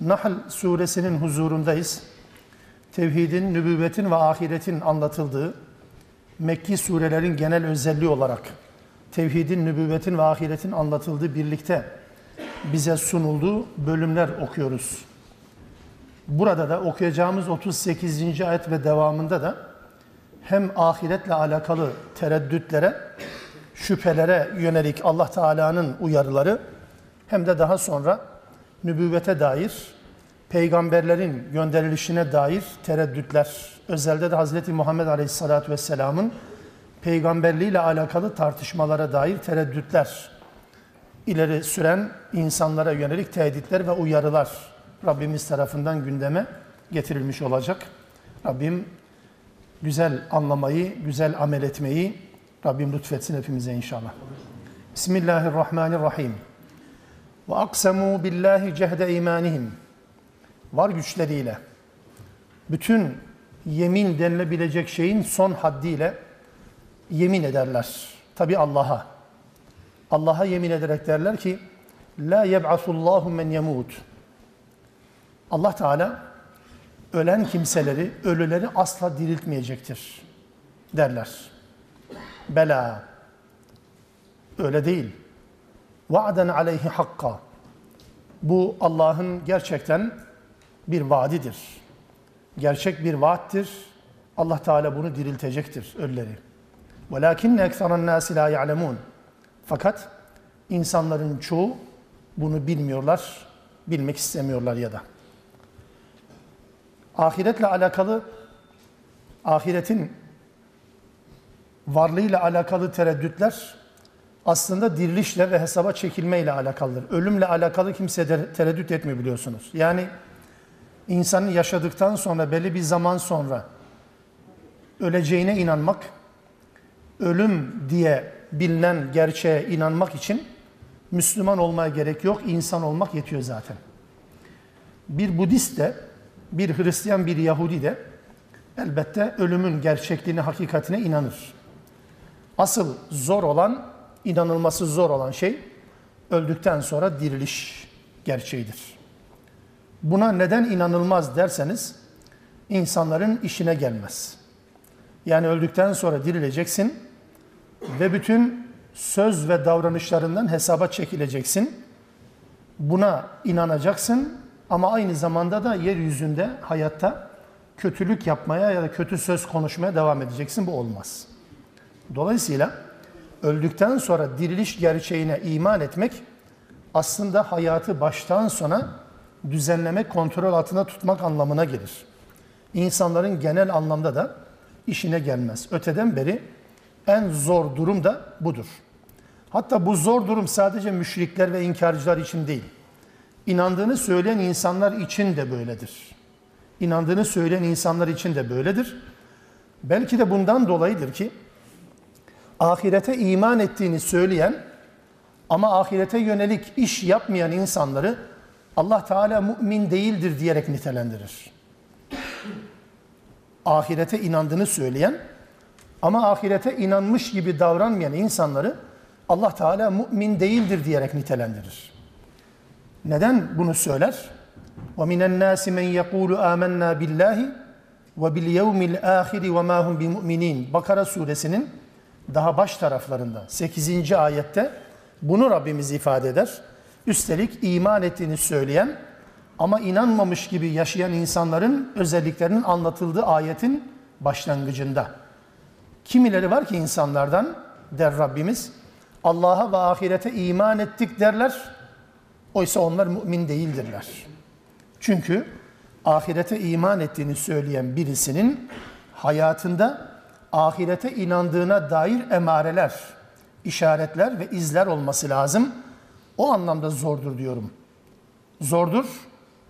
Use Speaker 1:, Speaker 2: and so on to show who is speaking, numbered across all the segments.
Speaker 1: Nahl suresinin huzurundayız. Tevhidin, nübüvvetin ve ahiretin anlatıldığı Mekki surelerin genel özelliği olarak tevhidin, nübüvvetin ve ahiretin anlatıldığı birlikte bize sunulduğu bölümler okuyoruz. Burada da okuyacağımız 38. ayet ve devamında da hem ahiretle alakalı tereddütlere, şüphelere yönelik Allah Teala'nın uyarıları hem de daha sonra nübüvvete dair, peygamberlerin gönderilişine dair tereddütler, özelde de Hz. Muhammed Aleyhisselatü Vesselam'ın peygamberliğiyle alakalı tartışmalara dair tereddütler, ileri süren insanlara yönelik tehditler ve uyarılar Rabbimiz tarafından gündeme getirilmiş olacak. Rabbim güzel anlamayı, güzel amel etmeyi Rabbim lütfetsin hepimize inşallah. Bismillahirrahmanirrahim. Ve aksemu billahi cehde imanihim. Var güçleriyle bütün yemin denilebilecek şeyin son haddiyle yemin ederler. Tabi Allah'a. Allah'a yemin ederek derler ki La yeb'asullahu men yemut. Allah Teala ölen kimseleri, ölüleri asla diriltmeyecektir derler. Bela. Öyle değil. Va'den aleyhi hakka. Bu Allah'ın gerçekten bir vaadidir. Gerçek bir vaattir. Allah Teala bunu diriltecektir ölüleri. Velakin ekseran nasi la ya'lemun. Fakat insanların çoğu bunu bilmiyorlar, bilmek istemiyorlar ya da. Ahiretle alakalı ahiretin varlığıyla alakalı tereddütler aslında dirilişle ve hesaba çekilmeyle alakalıdır. Ölümle alakalı kimse tereddüt etmiyor biliyorsunuz. Yani insanın yaşadıktan sonra belli bir zaman sonra öleceğine inanmak, ölüm diye bilinen gerçeğe inanmak için Müslüman olmaya gerek yok, insan olmak yetiyor zaten. Bir Budist de, bir Hristiyan, bir Yahudi de elbette ölümün gerçekliğine, hakikatine inanır. Asıl zor olan, inanılması zor olan şey öldükten sonra diriliş gerçeğidir. Buna neden inanılmaz derseniz insanların işine gelmez. Yani öldükten sonra dirileceksin ve bütün söz ve davranışlarından hesaba çekileceksin. Buna inanacaksın ama aynı zamanda da yeryüzünde hayatta kötülük yapmaya ya da kötü söz konuşmaya devam edeceksin. Bu olmaz. Dolayısıyla öldükten sonra diriliş gerçeğine iman etmek aslında hayatı baştan sona düzenlemek, kontrol altında tutmak anlamına gelir. İnsanların genel anlamda da işine gelmez. Öteden beri en zor durum da budur. Hatta bu zor durum sadece müşrikler ve inkarcılar için değil. İnandığını söyleyen insanlar için de böyledir. İnandığını söyleyen insanlar için de böyledir. Belki de bundan dolayıdır ki ahirete iman ettiğini söyleyen ama ahirete yönelik iş yapmayan insanları Allah Teala mümin değildir diyerek nitelendirir. Ahirete inandığını söyleyen ama ahirete inanmış gibi davranmayan insanları Allah Teala mümin değildir diyerek nitelendirir. Neden bunu söyler? وَمِنَ النَّاسِ مَنْ يَقُولُ آمَنَّا بِاللّٰهِ وَبِالْيَوْمِ الْآخِرِ وَمَا هُمْ بِمُؤْمِنِينَ Bakara suresinin daha baş taraflarında 8. ayette bunu Rabbimiz ifade eder. Üstelik iman ettiğini söyleyen ama inanmamış gibi yaşayan insanların özelliklerinin anlatıldığı ayetin başlangıcında. Kimileri var ki insanlardan der Rabbimiz Allah'a ve ahirete iman ettik derler. Oysa onlar mümin değildirler. Çünkü ahirete iman ettiğini söyleyen birisinin hayatında ahirete inandığına dair emareler, işaretler ve izler olması lazım. O anlamda zordur diyorum. Zordur.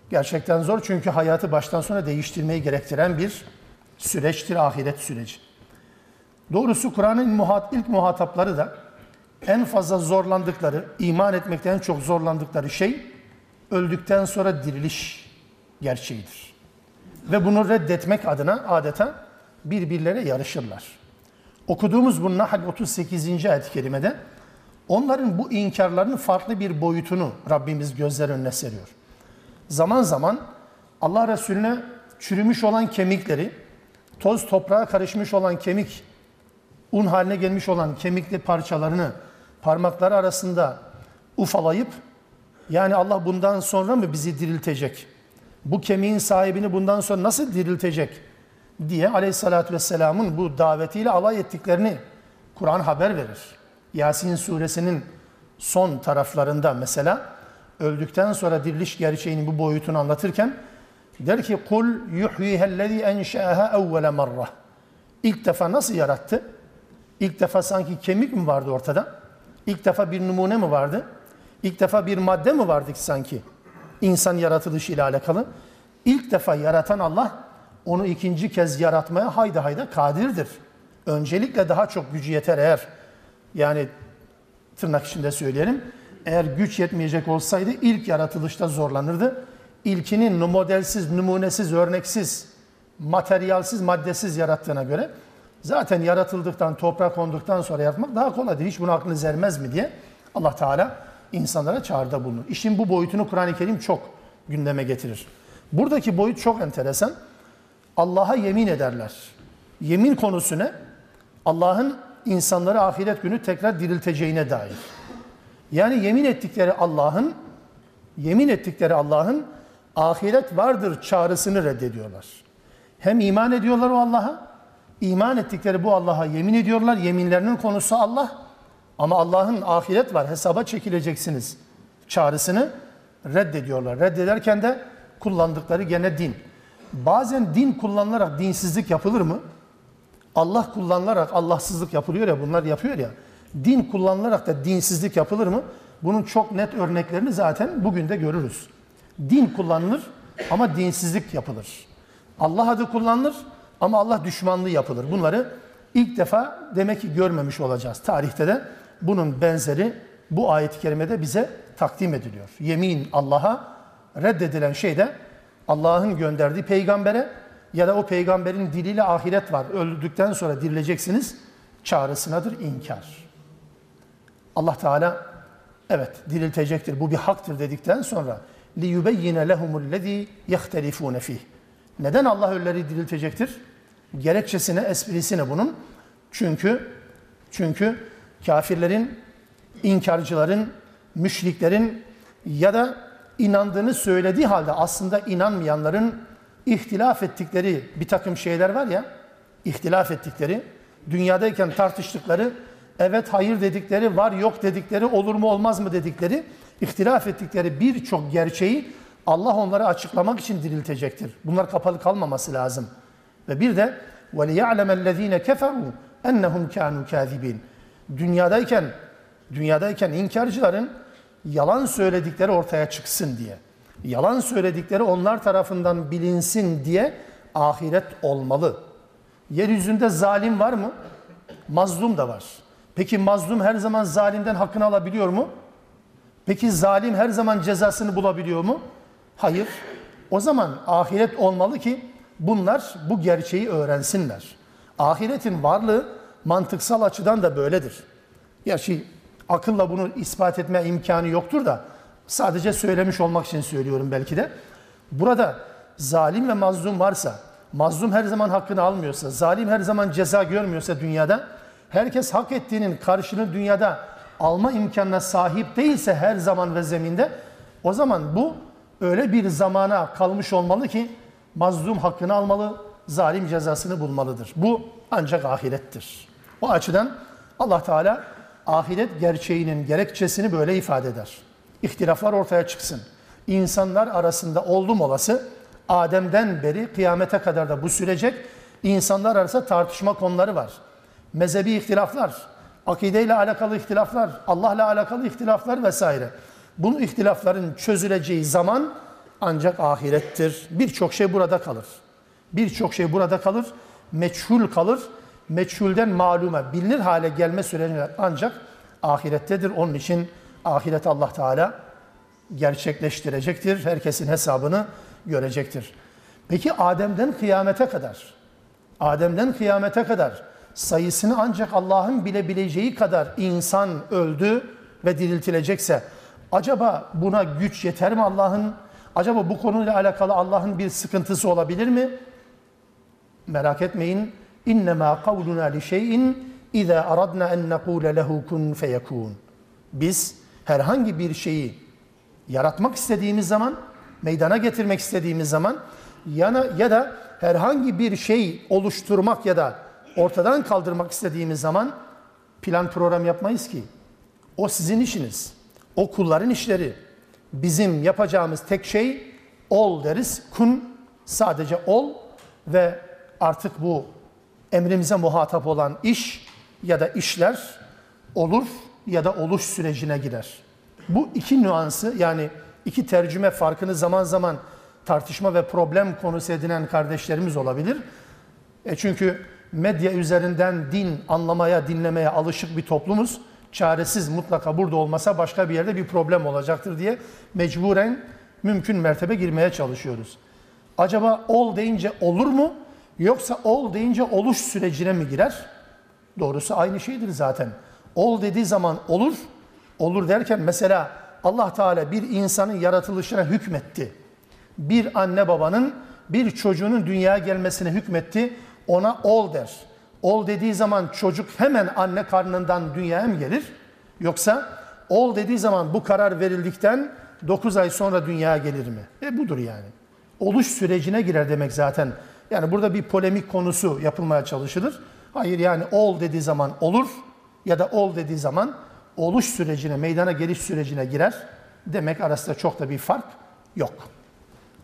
Speaker 1: Gerçekten zor çünkü hayatı baştan sona değiştirmeyi gerektiren bir süreçtir ahiret süreci. Doğrusu Kur'an'ın ilk muhatapları da en fazla zorlandıkları, iman etmekten en çok zorlandıkları şey öldükten sonra diriliş gerçeğidir. Ve bunu reddetmek adına adeta birbirlere yarışırlar. Okuduğumuz bu Nahl 38. ayet-i kerimede onların bu inkarlarının farklı bir boyutunu Rabbimiz gözler önüne seriyor. zaman zaman Allah Resulüne çürümüş olan kemikleri, toz toprağa karışmış olan kemik, un haline gelmiş olan kemikli parçalarını parmakları arasında ufalayıp yani Allah bundan sonra mı bizi diriltecek? Bu kemiğin sahibini bundan sonra nasıl diriltecek? Diye aleyhissalatü vesselamın bu davetiyle alay ettiklerini Kur'an haber verir. Yasin suresinin son taraflarında mesela öldükten sonra diriliş gerçeğinin bu boyutunu anlatırken der ki kul yuhyihellezî enşâhâ evvele marra. İlk defa nasıl yarattı? İlk defa sanki kemik mi vardı ortada? İlk defa bir numune mi vardı? İlk defa bir madde mi vardı ki sanki? İnsan yaratılışı ile alakalı. İlk defa yaratan Allah onu ikinci kez yaratmaya hayda hayda kadirdir. Öncelikle daha çok gücü yeter eğer yani tırnak içinde söyleyelim. Eğer güç yetmeyecek olsaydı ilk yaratılışta zorlanırdı. İlkinin modelsiz, numunesiz, örneksiz, materyalsiz, maddesiz yarattığına göre zaten yaratıldıktan, toprağa konduktan sonra yaratmak daha kolaydır. Hiç bunu aklınız ermez mi diye Allah Teala insanlara çağrıda bulunur. İşin bu boyutunu Kur'an-ı Kerim çok gündeme getirir. Buradaki boyut çok enteresan. Allah'a yemin ederler. Yemin konusu ne? Allah'ın insanları ahiret günü tekrar dirilteceğine dair. Yani yemin ettikleri Allah'ın yemin ettikleri Allah'ın ahiret vardır çağrısını reddediyorlar. Hem iman ediyorlar o Allah'a, iman ettikleri bu Allah'a yemin ediyorlar. Yeminlerinin konusu Allah. Ama Allah'ın ahiret var, hesaba çekileceksiniz çağrısını reddediyorlar. Reddederken de kullandıkları gene din. Bazen din kullanılarak dinsizlik yapılır mı? Allah kullanılarak Allahsızlık yapılıyor ya, bunlar yapıyor ya. Din kullanılarak da dinsizlik yapılır mı? Bunun çok net örneklerini zaten bugün de görürüz. Din kullanılır ama dinsizlik yapılır. Allah adı kullanılır ama Allah düşmanlığı yapılır. Bunları ilk defa demek ki görmemiş olacağız. Tarihte de bunun benzeri bu ayet-i kerimede bize takdim ediliyor. Yemin Allah'a reddedilen şey de Allah'ın gönderdiği peygambere ya da o peygamberin diliyle ahiret var. Öldükten sonra dirileceksiniz çağrısınadır inkar. Allah Teala evet diriltecektir. Bu bir haktır dedikten sonra li yubeyyine lehumullezî yehtelifûne fih. Neden Allah ölüleri diriltecektir? Gerekçesine, esprisine bunun. Çünkü çünkü kafirlerin, inkarcıların, müşriklerin ya da inandığını söylediği halde aslında inanmayanların ihtilaf ettikleri bir takım şeyler var ya, ihtilaf ettikleri, dünyadayken tartıştıkları, evet hayır dedikleri, var yok dedikleri, olur mu olmaz mı dedikleri, ihtilaf ettikleri birçok gerçeği Allah onları açıklamak için diriltecektir. Bunlar kapalı kalmaması lazım. Ve bir de وَلِيَعْلَمَ الَّذ۪ينَ كَفَرُوا اَنَّهُمْ كَانُوا كَاذِب۪ينَ Dünyadayken, dünyadayken inkarcıların yalan söyledikleri ortaya çıksın diye. Yalan söyledikleri onlar tarafından bilinsin diye ahiret olmalı. Yeryüzünde zalim var mı? Mazlum da var. Peki mazlum her zaman zalimden hakkını alabiliyor mu? Peki zalim her zaman cezasını bulabiliyor mu? Hayır. O zaman ahiret olmalı ki bunlar bu gerçeği öğrensinler. Ahiretin varlığı mantıksal açıdan da böyledir. Gerçi akılla bunu ispat etme imkanı yoktur da sadece söylemiş olmak için söylüyorum belki de. Burada zalim ve mazlum varsa, mazlum her zaman hakkını almıyorsa, zalim her zaman ceza görmüyorsa dünyada, herkes hak ettiğinin karşını dünyada alma imkanına sahip değilse her zaman ve zeminde, o zaman bu öyle bir zamana kalmış olmalı ki mazlum hakkını almalı, zalim cezasını bulmalıdır. Bu ancak ahirettir. O açıdan Allah Teala ahiret gerçeğinin gerekçesini böyle ifade eder. İhtilaflar ortaya çıksın. İnsanlar arasında oldum olası Adem'den beri kıyamete kadar da bu sürecek insanlar arasında tartışma konuları var. Mezhebi ihtilaflar, akideyle alakalı ihtilaflar, Allah'la alakalı ihtilaflar vesaire. Bu ihtilafların çözüleceği zaman ancak ahirettir. Birçok şey burada kalır. Birçok şey burada kalır, meçhul kalır meçhulden malume bilinir hale gelme süreci ancak ahirettedir. Onun için ahiret Allah Teala gerçekleştirecektir. Herkesin hesabını görecektir. Peki Adem'den kıyamete kadar, Adem'den kıyamete kadar sayısını ancak Allah'ın bilebileceği kadar insan öldü ve diriltilecekse acaba buna güç yeter mi Allah'ın? Acaba bu konuyla alakalı Allah'ın bir sıkıntısı olabilir mi? Merak etmeyin. İnnemâ kavluna li şeyin izâ aradna en nekûle lehu kun feyekûn. Biz herhangi bir şeyi yaratmak istediğimiz zaman, meydana getirmek istediğimiz zaman yana ya da herhangi bir şey oluşturmak ya da ortadan kaldırmak istediğimiz zaman plan program yapmayız ki. O sizin işiniz. O kulların işleri. Bizim yapacağımız tek şey ol deriz. Kun sadece ol ve artık bu emrimize muhatap olan iş ya da işler olur ya da oluş sürecine girer. Bu iki nüansı yani iki tercüme farkını zaman zaman tartışma ve problem konusu edinen kardeşlerimiz olabilir. E çünkü medya üzerinden din anlamaya, dinlemeye alışık bir toplumuz. Çaresiz mutlaka burada olmasa başka bir yerde bir problem olacaktır diye mecburen mümkün mertebe girmeye çalışıyoruz. Acaba ol deyince olur mu? Yoksa ol deyince oluş sürecine mi girer? Doğrusu aynı şeydir zaten. Ol dediği zaman olur. Olur derken mesela Allah Teala bir insanın yaratılışına hükmetti. Bir anne babanın bir çocuğunun dünyaya gelmesine hükmetti. Ona ol der. Ol dediği zaman çocuk hemen anne karnından dünyaya mı gelir? Yoksa ol dediği zaman bu karar verildikten 9 ay sonra dünyaya gelir mi? E budur yani. Oluş sürecine girer demek zaten. Yani burada bir polemik konusu yapılmaya çalışılır. Hayır yani ol dediği zaman olur ya da ol dediği zaman oluş sürecine, meydana geliş sürecine girer. Demek arasında çok da bir fark yok.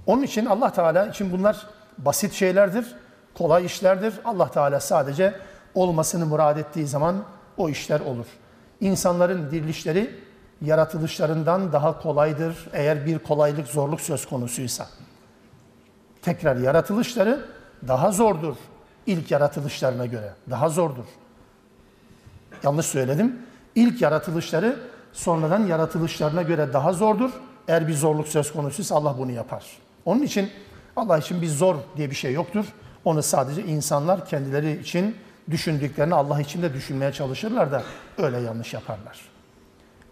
Speaker 1: Onun için Allah Teala için bunlar basit şeylerdir, kolay işlerdir. Allah Teala sadece olmasını murad ettiği zaman o işler olur. İnsanların dirilişleri yaratılışlarından daha kolaydır eğer bir kolaylık, zorluk söz konusuysa. Tekrar yaratılışları daha zordur ilk yaratılışlarına göre. Daha zordur. Yanlış söyledim. İlk yaratılışları sonradan yaratılışlarına göre daha zordur. Eğer bir zorluk söz konusuysa Allah bunu yapar. Onun için Allah için bir zor diye bir şey yoktur. Onu sadece insanlar kendileri için düşündüklerini Allah için de düşünmeye çalışırlar da öyle yanlış yaparlar.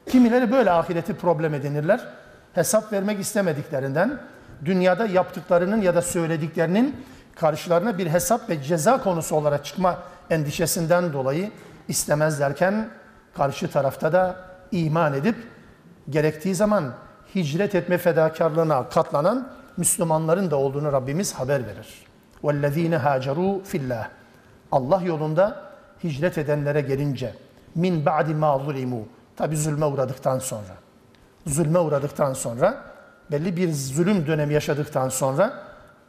Speaker 1: Kimileri böyle ahireti problem edinirler. Hesap vermek istemediklerinden dünyada yaptıklarının ya da söylediklerinin karşılarına bir hesap ve ceza konusu olarak çıkma endişesinden dolayı istemezlerken karşı tarafta da iman edip gerektiği zaman hicret etme fedakarlığına katlanan Müslümanların da olduğunu Rabbimiz haber verir. وَالَّذ۪ينَ هَاجَرُوا فِي Allah yolunda hicret edenlere gelince min ba'di ma zulimu tabi zulme uğradıktan sonra zulme uğradıktan sonra belli bir zulüm dönemi yaşadıktan sonra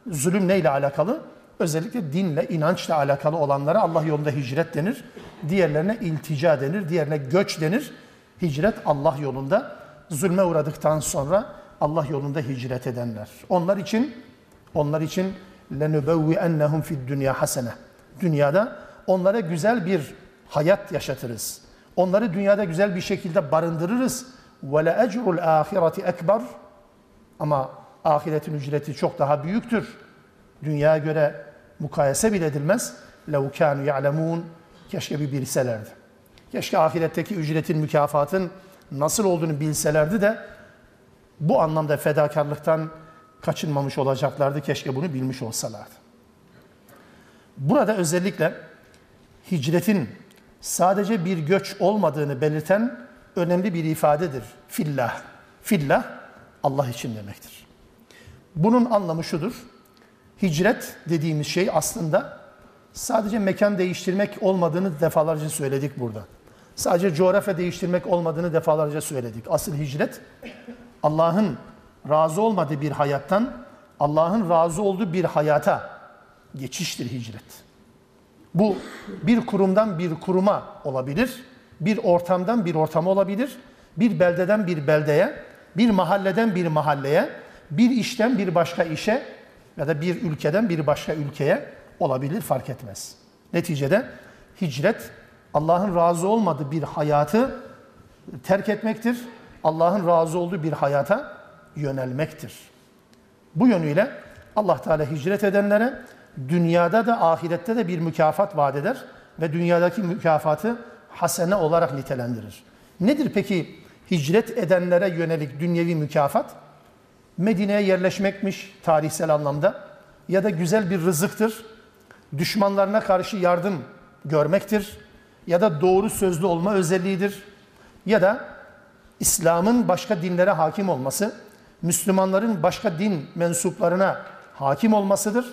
Speaker 1: zulüm neyle alakalı? Özellikle dinle, inançla alakalı olanlara Allah yolunda hicret denir. Diğerlerine iltica denir, diğerine göç denir. Hicret Allah yolunda zulme uğradıktan sonra Allah yolunda hicret edenler. Onlar için onlar için lenubevvi'ennehum fid dünya hasene. Dünyada onlara güzel bir hayat yaşatırız. Onları dünyada güzel bir şekilde barındırırız. Ve le ecrul ahireti ekber. Ama ahiretin ücreti çok daha büyüktür. Dünyaya göre mukayese bile edilmez. لَوْ كَانُوا يَعْلَمُونَ Keşke bir bilselerdi. Keşke ahiretteki ücretin, mükafatın nasıl olduğunu bilselerdi de bu anlamda fedakarlıktan kaçınmamış olacaklardı. Keşke bunu bilmiş olsalardı. Burada özellikle hicretin sadece bir göç olmadığını belirten önemli bir ifadedir. Fillah. Fillah Allah için demektir. Bunun anlamı şudur. Hicret dediğimiz şey aslında sadece mekan değiştirmek olmadığını defalarca söyledik burada. Sadece coğrafya değiştirmek olmadığını defalarca söyledik. Asıl hicret Allah'ın razı olmadığı bir hayattan Allah'ın razı olduğu bir hayata geçiştir hicret. Bu bir kurumdan bir kuruma olabilir, bir ortamdan bir ortama olabilir, bir beldeden bir beldeye, bir mahalleden bir mahalleye, bir işten bir başka işe ya da bir ülkeden bir başka ülkeye olabilir fark etmez. Neticede hicret Allah'ın razı olmadığı bir hayatı terk etmektir. Allah'ın razı olduğu bir hayata yönelmektir. Bu yönüyle Allah Teala hicret edenlere dünyada da ahirette de bir mükafat vaat eder ve dünyadaki mükafatı hasene olarak nitelendirir. Nedir peki hicret edenlere yönelik dünyevi mükafat? Medine'ye yerleşmekmiş tarihsel anlamda ya da güzel bir rızıktır. Düşmanlarına karşı yardım görmektir ya da doğru sözlü olma özelliğidir ya da İslam'ın başka dinlere hakim olması, Müslümanların başka din mensuplarına hakim olmasıdır.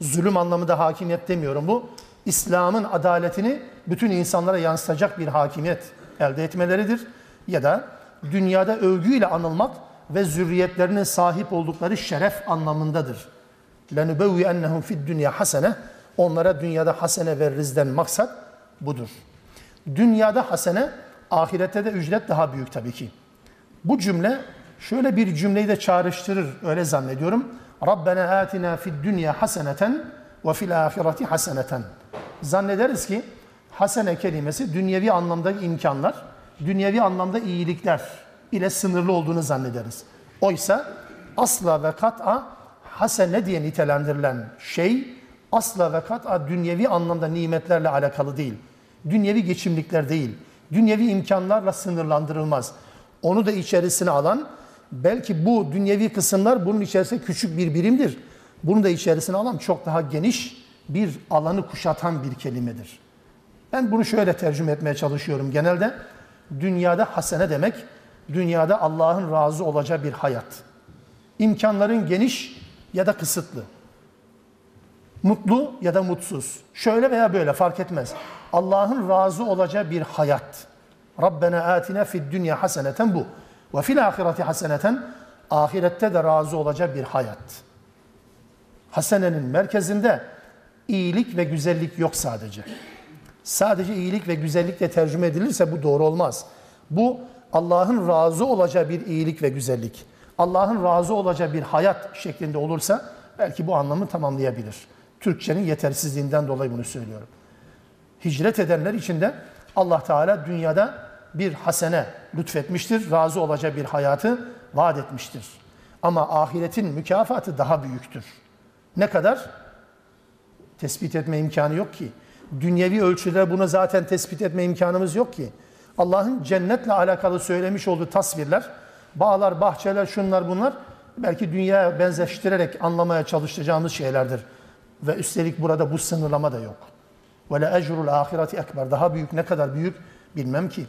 Speaker 1: Zulüm anlamında hakimiyet demiyorum bu. İslam'ın adaletini bütün insanlara yansıtacak bir hakimiyet elde etmeleridir. Ya da dünyada övgüyle anılmak ve zürriyetlerinin sahip oldukları şeref anlamındadır. لَنُبَوِّ فِي الدُّنْيَا hasene Onlara dünyada hasene verrizden maksat budur. Dünyada hasene, ahirette de ücret daha büyük tabii ki. Bu cümle şöyle bir cümleyi de çağrıştırır öyle zannediyorum. Rabbena atina fid dünya haseneten ve fil ahireti haseneten. Zannederiz ki hasene kelimesi dünyevi anlamda imkanlar, dünyevi anlamda iyilikler ile sınırlı olduğunu zannederiz. Oysa asla ve kat'a hasene diye nitelendirilen şey asla ve kat'a dünyevi anlamda nimetlerle alakalı değil. Dünyevi geçimlikler değil. Dünyevi imkanlarla sınırlandırılmaz. Onu da içerisine alan belki bu dünyevi kısımlar bunun içerisinde küçük bir birimdir. Bunu da içerisine alan çok daha geniş bir alanı kuşatan bir kelimedir. Ben bunu şöyle tercüme etmeye çalışıyorum genelde. Dünyada hasene demek, dünyada Allah'ın razı olacağı bir hayat. İmkanların geniş ya da kısıtlı. Mutlu ya da mutsuz. Şöyle veya böyle fark etmez. Allah'ın razı olacağı bir hayat. Rabbena atina fid dünya haseneten bu. Ve fil ahireti haseneten ahirette de razı olacağı bir hayat. Hasenenin merkezinde iyilik ve güzellik yok sadece. Sadece iyilik ve güzellikle tercüme edilirse bu doğru olmaz. Bu Allah'ın razı olacağı bir iyilik ve güzellik. Allah'ın razı olacağı bir hayat şeklinde olursa belki bu anlamı tamamlayabilir. Türkçenin yetersizliğinden dolayı bunu söylüyorum. Hicret edenler için de Allah Teala dünyada bir hasene lütfetmiştir. Razı olacağı bir hayatı vaat etmiştir. Ama ahiretin mükafatı daha büyüktür. Ne kadar? Tespit etme imkanı yok ki. Dünyevi ölçüde bunu zaten tespit etme imkanımız yok ki. Allah'ın cennetle alakalı söylemiş olduğu tasvirler, bağlar, bahçeler, şunlar bunlar belki dünyaya benzeştirerek anlamaya çalışacağımız şeylerdir. Ve üstelik burada bu sınırlama da yok. Ve le ecrul ahireti ekber. Daha büyük ne kadar büyük bilmem ki.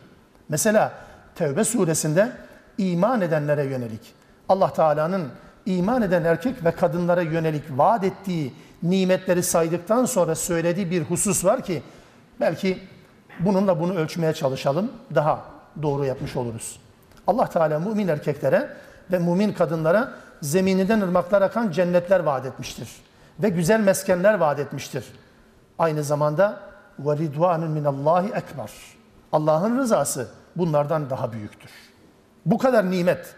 Speaker 1: Mesela Tevbe suresinde iman edenlere yönelik Allah Teala'nın iman eden erkek ve kadınlara yönelik vaat ettiği nimetleri saydıktan sonra söylediği bir husus var ki belki bununla bunu ölçmeye çalışalım. Daha doğru yapmış oluruz. Allah Teala mümin erkeklere ve mümin kadınlara zemininden ırmaklar akan cennetler vaat etmiştir. Ve güzel meskenler vaat etmiştir. Aynı zamanda ve ridvanun minallahi ekber. Allah'ın rızası bunlardan daha büyüktür. Bu kadar nimet,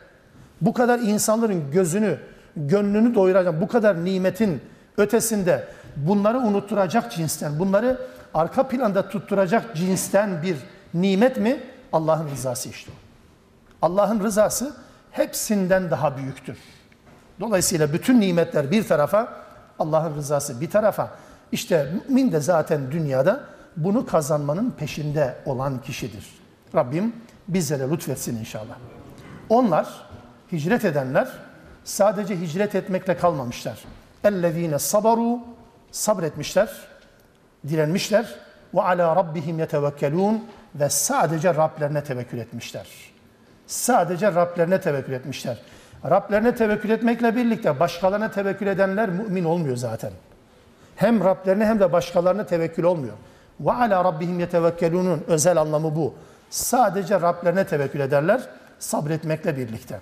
Speaker 1: bu kadar insanların gözünü, gönlünü doyuracak, bu kadar nimetin ötesinde bunları unutturacak cinsten, bunları arka planda tutturacak cinsten bir nimet mi? Allah'ın rızası işte. Allah'ın rızası hepsinden daha büyüktür. Dolayısıyla bütün nimetler bir tarafa, Allah'ın rızası bir tarafa. İşte mümin de zaten dünyada bunu kazanmanın peşinde olan kişidir. Rabbim bizlere lütfetsin inşallah. Onlar, hicret edenler sadece hicret etmekle kalmamışlar. اَلَّذ۪ينَ sabaru sabretmişler, direnmişler. ve ala rabbihim yetevekkelun ve sadece Rablerine tevekkül etmişler. Sadece Rablerine tevekkül etmişler. Rablerine tevekkül etmekle birlikte başkalarına tevekkül edenler mümin olmuyor zaten. Hem Rablerine hem de başkalarına tevekkül olmuyor. Ve ala rabbihim yetevekkelunun özel anlamı bu. Sadece Rablerine tevekkül ederler sabretmekle birlikte.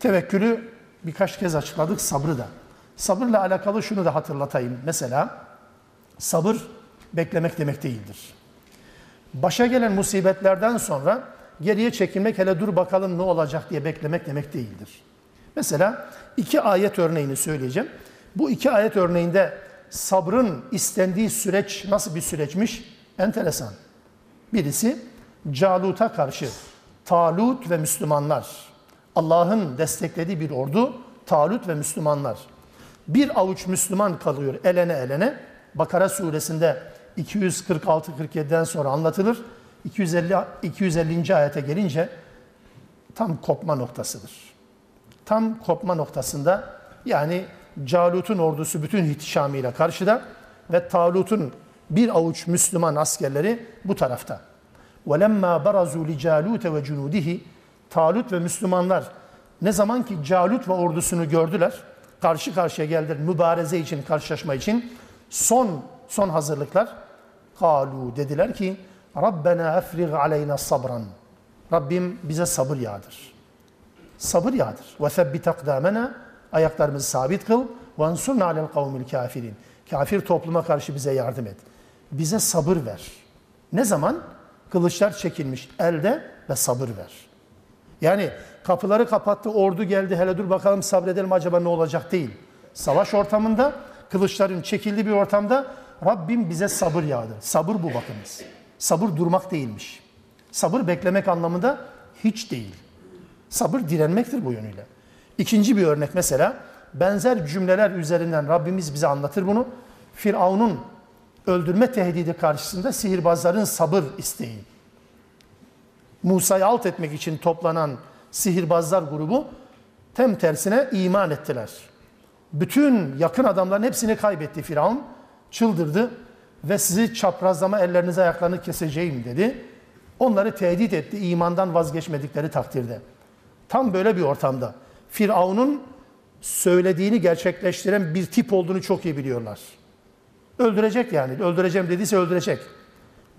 Speaker 1: Tevekkülü birkaç kez açıkladık, sabrı da. Sabırla alakalı şunu da hatırlatayım. Mesela sabır beklemek demek değildir. Başa gelen musibetlerden sonra geriye çekilmek hele dur bakalım ne olacak diye beklemek demek değildir. Mesela iki ayet örneğini söyleyeceğim. Bu iki ayet örneğinde sabrın istendiği süreç nasıl bir süreçmiş? Enteresan. Birisi Calut'a karşı Talut ve Müslümanlar. Allah'ın desteklediği bir ordu Talut ve Müslümanlar Bir avuç Müslüman kalıyor elene elene. Bakara suresinde 246-47'den sonra anlatılır. 250 250. ayete gelince tam kopma noktasıdır. tam kopma noktasında yani Calut'un ordusu bütün ihtişamıyla karşıda ve Talut'un bir avuç Müslüman askerleri bu tarafta. وَلَمَّا بَرَزُوا لِجَالُوتَ وَجُنُودِهِ Talut ve Müslümanlar ne zaman ki Calut ve ordusunu gördüler, karşı karşıya geldiler mübareze için, karşılaşma için son son hazırlıklar. Kalu dediler ki Rabbena efrig aleyna sabran. Rabbim bize sabır yağdır. Sabır yağdır. Ve sebbit akdamena ayaklarımızı sabit kıl. Ve ansurna alel kavmil kafirin. Kafir topluma karşı bize yardım et. Bize sabır ver. Ne zaman? Kılıçlar çekilmiş elde ve sabır ver. Yani kapıları kapattı, ordu geldi, hele dur bakalım sabredelim acaba ne olacak değil. Savaş ortamında, kılıçların çekildiği bir ortamda Rabbim bize sabır yağdır. Sabır bu bakınız. Sabır durmak değilmiş. Sabır beklemek anlamında hiç değil. Sabır direnmektir bu yönüyle. İkinci bir örnek mesela benzer cümleler üzerinden Rabbimiz bize anlatır bunu. Firavun'un öldürme tehdidi karşısında sihirbazların sabır isteği. Musa'yı alt etmek için toplanan sihirbazlar grubu tem tersine iman ettiler. Bütün yakın adamların hepsini kaybetti Firavun. Çıldırdı ve sizi çaprazlama ellerinizi ayaklarını keseceğim dedi. Onları tehdit etti imandan vazgeçmedikleri takdirde. Tam böyle bir ortamda Firavun'un söylediğini gerçekleştiren bir tip olduğunu çok iyi biliyorlar. Öldürecek yani. Öldüreceğim dediyse öldürecek.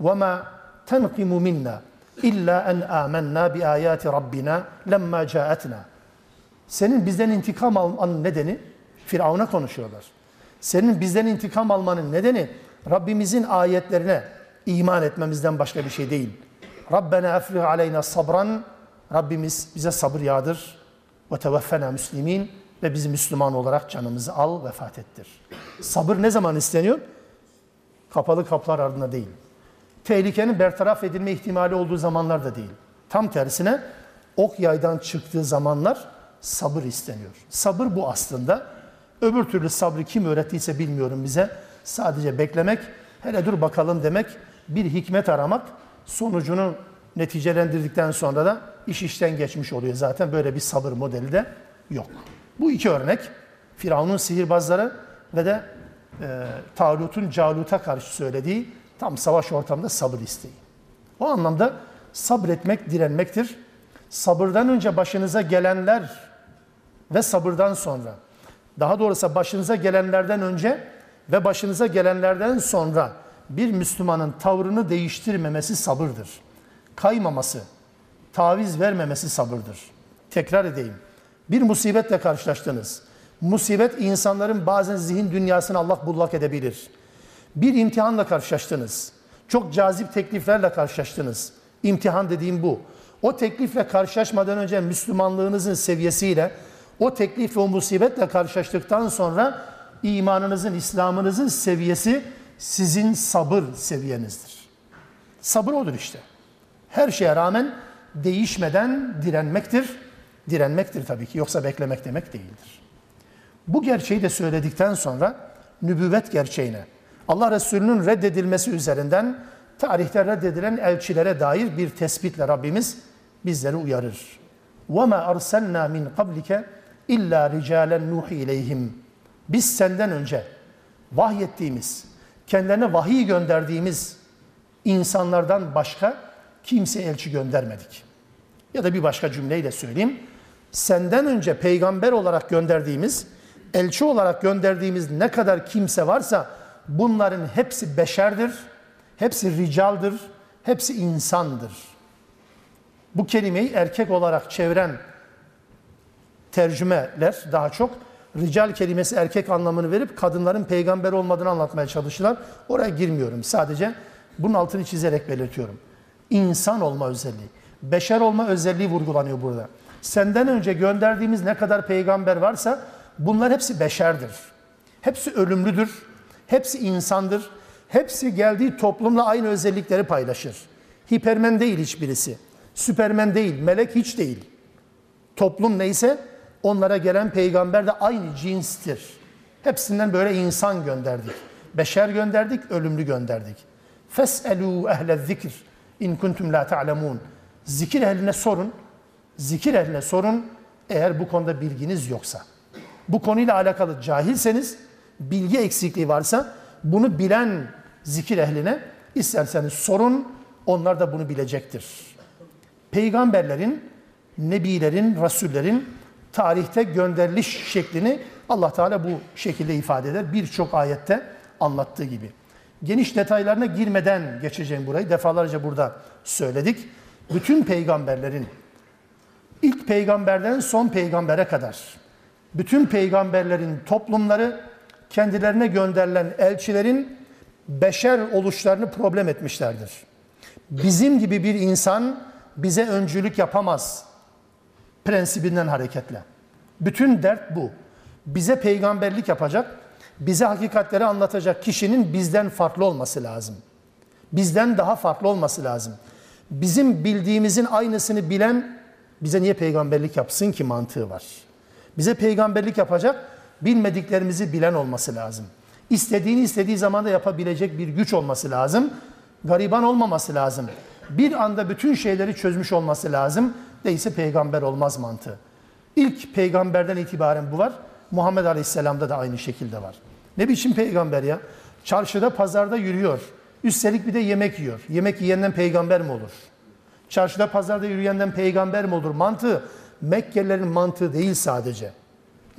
Speaker 1: وَمَا تَنْقِمُ مِنَّا İlla en amennâ bi ayati rabbina lemma caetna. Senin bizden intikam almanın nedeni Firavun'a konuşuyorlar. Senin bizden intikam almanın nedeni Rabbimizin ayetlerine iman etmemizden başka bir şey değil. Rabbena afrih aleyna sabran. Rabbimiz bize sabır yağdır. Ve teveffena müslimin ve bizi Müslüman olarak canımızı al, vefat ettir. Sabır ne zaman isteniyor? Kapalı kapılar ardında değil tehlikenin bertaraf edilme ihtimali olduğu zamanlar da değil. Tam tersine ok yaydan çıktığı zamanlar sabır isteniyor. Sabır bu aslında. Öbür türlü sabrı kim öğrettiyse bilmiyorum bize. Sadece beklemek, hele dur bakalım demek, bir hikmet aramak, sonucunu neticelendirdikten sonra da iş işten geçmiş oluyor. Zaten böyle bir sabır modeli de yok. Bu iki örnek, Firavun'un sihirbazları ve de e, Talut'un Calut'a karşı söylediği Tam savaş ortamında sabır isteği. O anlamda sabretmek direnmektir. Sabırdan önce başınıza gelenler ve sabırdan sonra, daha doğrusu başınıza gelenlerden önce ve başınıza gelenlerden sonra bir Müslümanın tavrını değiştirmemesi sabırdır. Kaymaması, taviz vermemesi sabırdır. Tekrar edeyim. Bir musibetle karşılaştınız. Musibet insanların bazen zihin dünyasını Allah bullak edebilir. Bir imtihanla karşılaştınız. Çok cazip tekliflerle karşılaştınız. İmtihan dediğim bu. O teklifle karşılaşmadan önce Müslümanlığınızın seviyesiyle, o teklif ve o musibetle karşılaştıktan sonra imanınızın, İslam'ınızın seviyesi sizin sabır seviyenizdir. Sabır odur işte. Her şeye rağmen değişmeden direnmektir. Direnmektir tabii ki yoksa beklemek demek değildir. Bu gerçeği de söyledikten sonra nübüvvet gerçeğine, Allah Resulü'nün reddedilmesi üzerinden tarihte reddedilen elçilere dair bir tespitle Rabbimiz bizleri uyarır. وَمَا أَرْسَلْنَا مِنْ قَبْلِكَ اِلَّا رِجَالًا نُوحِ اِلَيْهِمْ Biz senden önce vahyettiğimiz, kendilerine vahiy gönderdiğimiz insanlardan başka kimse elçi göndermedik. Ya da bir başka cümleyle söyleyeyim. Senden önce peygamber olarak gönderdiğimiz, elçi olarak gönderdiğimiz ne kadar kimse varsa bunların hepsi beşerdir, hepsi ricaldır, hepsi insandır. Bu kelimeyi erkek olarak çeviren tercümeler daha çok rical kelimesi erkek anlamını verip kadınların peygamber olmadığını anlatmaya çalıştılar. Oraya girmiyorum. Sadece bunun altını çizerek belirtiyorum. İnsan olma özelliği, beşer olma özelliği vurgulanıyor burada. Senden önce gönderdiğimiz ne kadar peygamber varsa bunlar hepsi beşerdir. Hepsi ölümlüdür Hepsi insandır. Hepsi geldiği toplumla aynı özellikleri paylaşır. Hipermen değil hiçbirisi. Süpermen değil, melek hiç değil. Toplum neyse onlara gelen peygamber de aynı cinstir. Hepsinden böyle insan gönderdik. Beşer gönderdik, ölümlü gönderdik. Fes'elû ehle zikr in kuntum la ta'lemun. Zikir ehline sorun. Zikir ehline sorun. Eğer bu konuda bilginiz yoksa. Bu konuyla alakalı cahilseniz, bilgi eksikliği varsa bunu bilen zikir ehline isterseniz sorun, onlar da bunu bilecektir. Peygamberlerin, nebilerin, rasullerin tarihte gönderiliş şeklini Allah Teala bu şekilde ifade eder. Birçok ayette anlattığı gibi. Geniş detaylarına girmeden geçeceğim burayı. Defalarca burada söyledik. Bütün peygamberlerin ilk peygamberden son peygambere kadar bütün peygamberlerin toplumları kendilerine gönderilen elçilerin beşer oluşlarını problem etmişlerdir. Bizim gibi bir insan bize öncülük yapamaz prensibinden hareketle. Bütün dert bu. Bize peygamberlik yapacak, bize hakikatleri anlatacak kişinin bizden farklı olması lazım. Bizden daha farklı olması lazım. Bizim bildiğimizin aynısını bilen bize niye peygamberlik yapsın ki mantığı var. Bize peygamberlik yapacak, bilmediklerimizi bilen olması lazım. İstediğini istediği zamanda yapabilecek bir güç olması lazım. Gariban olmaması lazım. Bir anda bütün şeyleri çözmüş olması lazım. Değilse peygamber olmaz mantığı. İlk peygamberden itibaren bu var. Muhammed Aleyhisselam'da da aynı şekilde var. Ne biçim peygamber ya? Çarşıda, pazarda yürüyor. Üstelik bir de yemek yiyor. Yemek yiyenden peygamber mi olur? Çarşıda, pazarda yürüyenden peygamber mi olur? Mantığı Mekkelilerin mantığı değil sadece.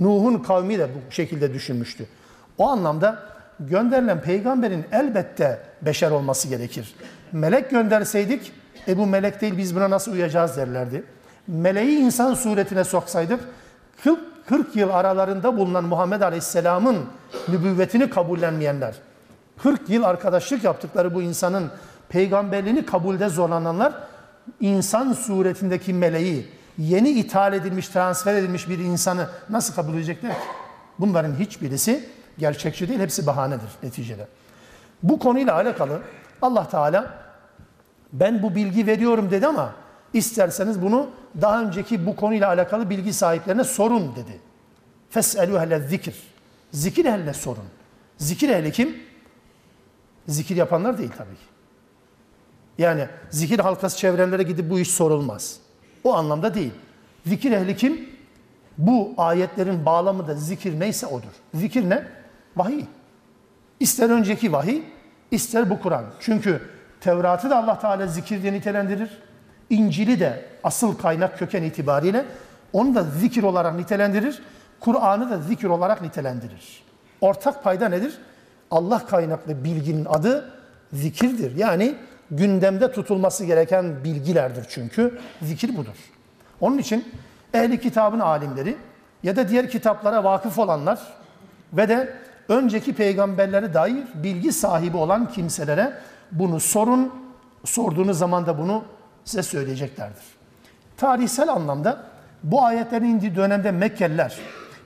Speaker 1: Nuh'un kavmi de bu şekilde düşünmüştü. O anlamda gönderilen peygamberin elbette beşer olması gerekir. Melek gönderseydik, e bu melek değil biz buna nasıl uyacağız derlerdi. Meleği insan suretine soksaydık, 40, 40 yıl aralarında bulunan Muhammed Aleyhisselam'ın nübüvvetini kabullenmeyenler, 40 yıl arkadaşlık yaptıkları bu insanın peygamberliğini kabulde zorlananlar, insan suretindeki meleği, yeni ithal edilmiş, transfer edilmiş bir insanı nasıl kabul edecekler ki? Bunların hiçbirisi gerçekçi değil, hepsi bahanedir neticede. Bu konuyla alakalı Allah Teala ben bu bilgi veriyorum dedi ama isterseniz bunu daha önceki bu konuyla alakalı bilgi sahiplerine sorun dedi. Fes'elü hele zikir. Zikir ehline sorun. Zikir ehli kim? Zikir yapanlar değil tabii ki. Yani zikir halkası çevrenlere gidip bu iş sorulmaz. O anlamda değil. Zikir ehli kim? Bu ayetlerin bağlamı da zikir neyse odur. Zikir ne? Vahiy. İster önceki vahiy, ister bu Kur'an. Çünkü Tevrat'ı da Allah Teala zikir diye nitelendirir. İncil'i de asıl kaynak köken itibariyle onu da zikir olarak nitelendirir. Kur'an'ı da zikir olarak nitelendirir. Ortak payda nedir? Allah kaynaklı bilginin adı zikirdir. Yani gündemde tutulması gereken bilgilerdir çünkü. Zikir budur. Onun için ehli kitabın alimleri ya da diğer kitaplara vakıf olanlar ve de önceki peygamberlere dair bilgi sahibi olan kimselere bunu sorun. Sorduğunuz zaman da bunu size söyleyeceklerdir. Tarihsel anlamda bu ayetlerin indiği dönemde Mekkeliler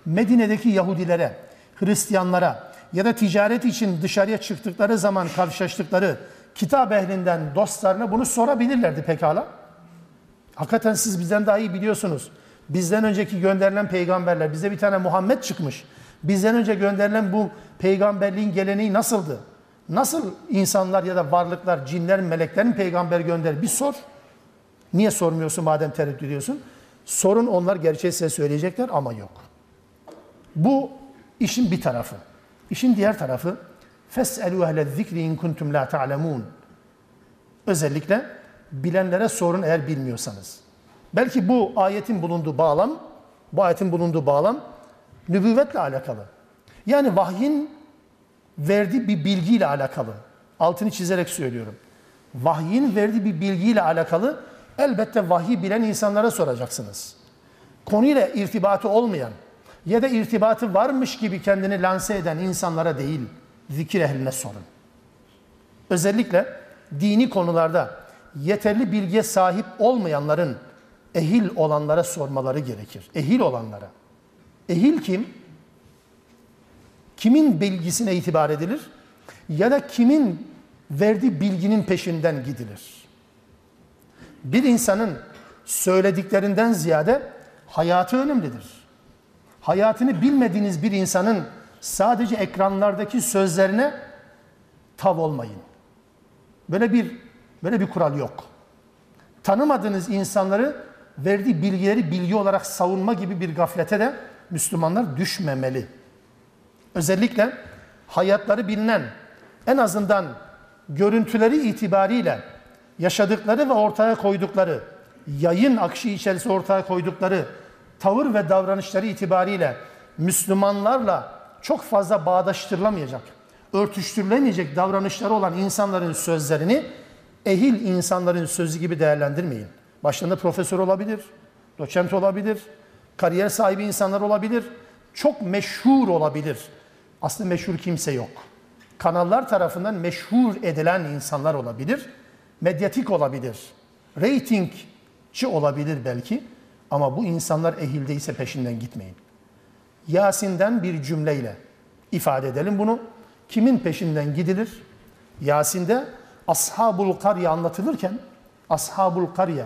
Speaker 1: Medine'deki Yahudilere, Hristiyanlara ya da ticaret için dışarıya çıktıkları zaman karşılaştıkları kitap ehlinden dostlarına bunu sorabilirlerdi pekala. Hakikaten siz bizden daha iyi biliyorsunuz. Bizden önceki gönderilen peygamberler, bize bir tane Muhammed çıkmış. Bizden önce gönderilen bu peygamberliğin geleneği nasıldı? Nasıl insanlar ya da varlıklar, cinler, meleklerin peygamber gönderir? Bir sor. Niye sormuyorsun madem tereddüt ediyorsun? Sorun onlar gerçeği size söyleyecekler ama yok. Bu işin bir tarafı. İşin diğer tarafı فَاسْأَلُوا اَهْلَ الذِّكْرِ اِنْ كُنْتُمْ لَا تَعْلَمُونَ Özellikle bilenlere sorun eğer bilmiyorsanız. Belki bu ayetin bulunduğu bağlam, bu ayetin bulunduğu bağlam nübüvvetle alakalı. Yani vahyin verdiği bir bilgiyle alakalı. Altını çizerek söylüyorum. Vahyin verdiği bir bilgiyle alakalı elbette vahiy bilen insanlara soracaksınız. Konuyla irtibatı olmayan ya da irtibatı varmış gibi kendini lanse eden insanlara değil, Zikir ehline sorun. Özellikle dini konularda yeterli bilgiye sahip olmayanların ehil olanlara sormaları gerekir. Ehil olanlara. Ehil kim? Kimin bilgisine itibar edilir? Ya da kimin verdiği bilginin peşinden gidilir? Bir insanın söylediklerinden ziyade hayatı önemlidir. Hayatını bilmediğiniz bir insanın sadece ekranlardaki sözlerine tav olmayın. Böyle bir böyle bir kural yok. Tanımadığınız insanları verdiği bilgileri bilgi olarak savunma gibi bir gaflete de Müslümanlar düşmemeli. Özellikle hayatları bilinen, en azından görüntüleri itibariyle yaşadıkları ve ortaya koydukları, yayın akışı içerisinde ortaya koydukları tavır ve davranışları itibariyle Müslümanlarla çok fazla bağdaştırılamayacak, örtüştürülemeyecek davranışları olan insanların sözlerini ehil insanların sözü gibi değerlendirmeyin. Başlarında profesör olabilir, doçent olabilir, kariyer sahibi insanlar olabilir, çok meşhur olabilir. Aslında meşhur kimse yok. Kanallar tarafından meşhur edilen insanlar olabilir, medyatik olabilir, reytingçi olabilir belki ama bu insanlar ehil değilse peşinden gitmeyin. Yasin'den bir cümleyle ifade edelim bunu. Kimin peşinden gidilir? Yasin'de Ashabul Karye anlatılırken, Ashabul Karye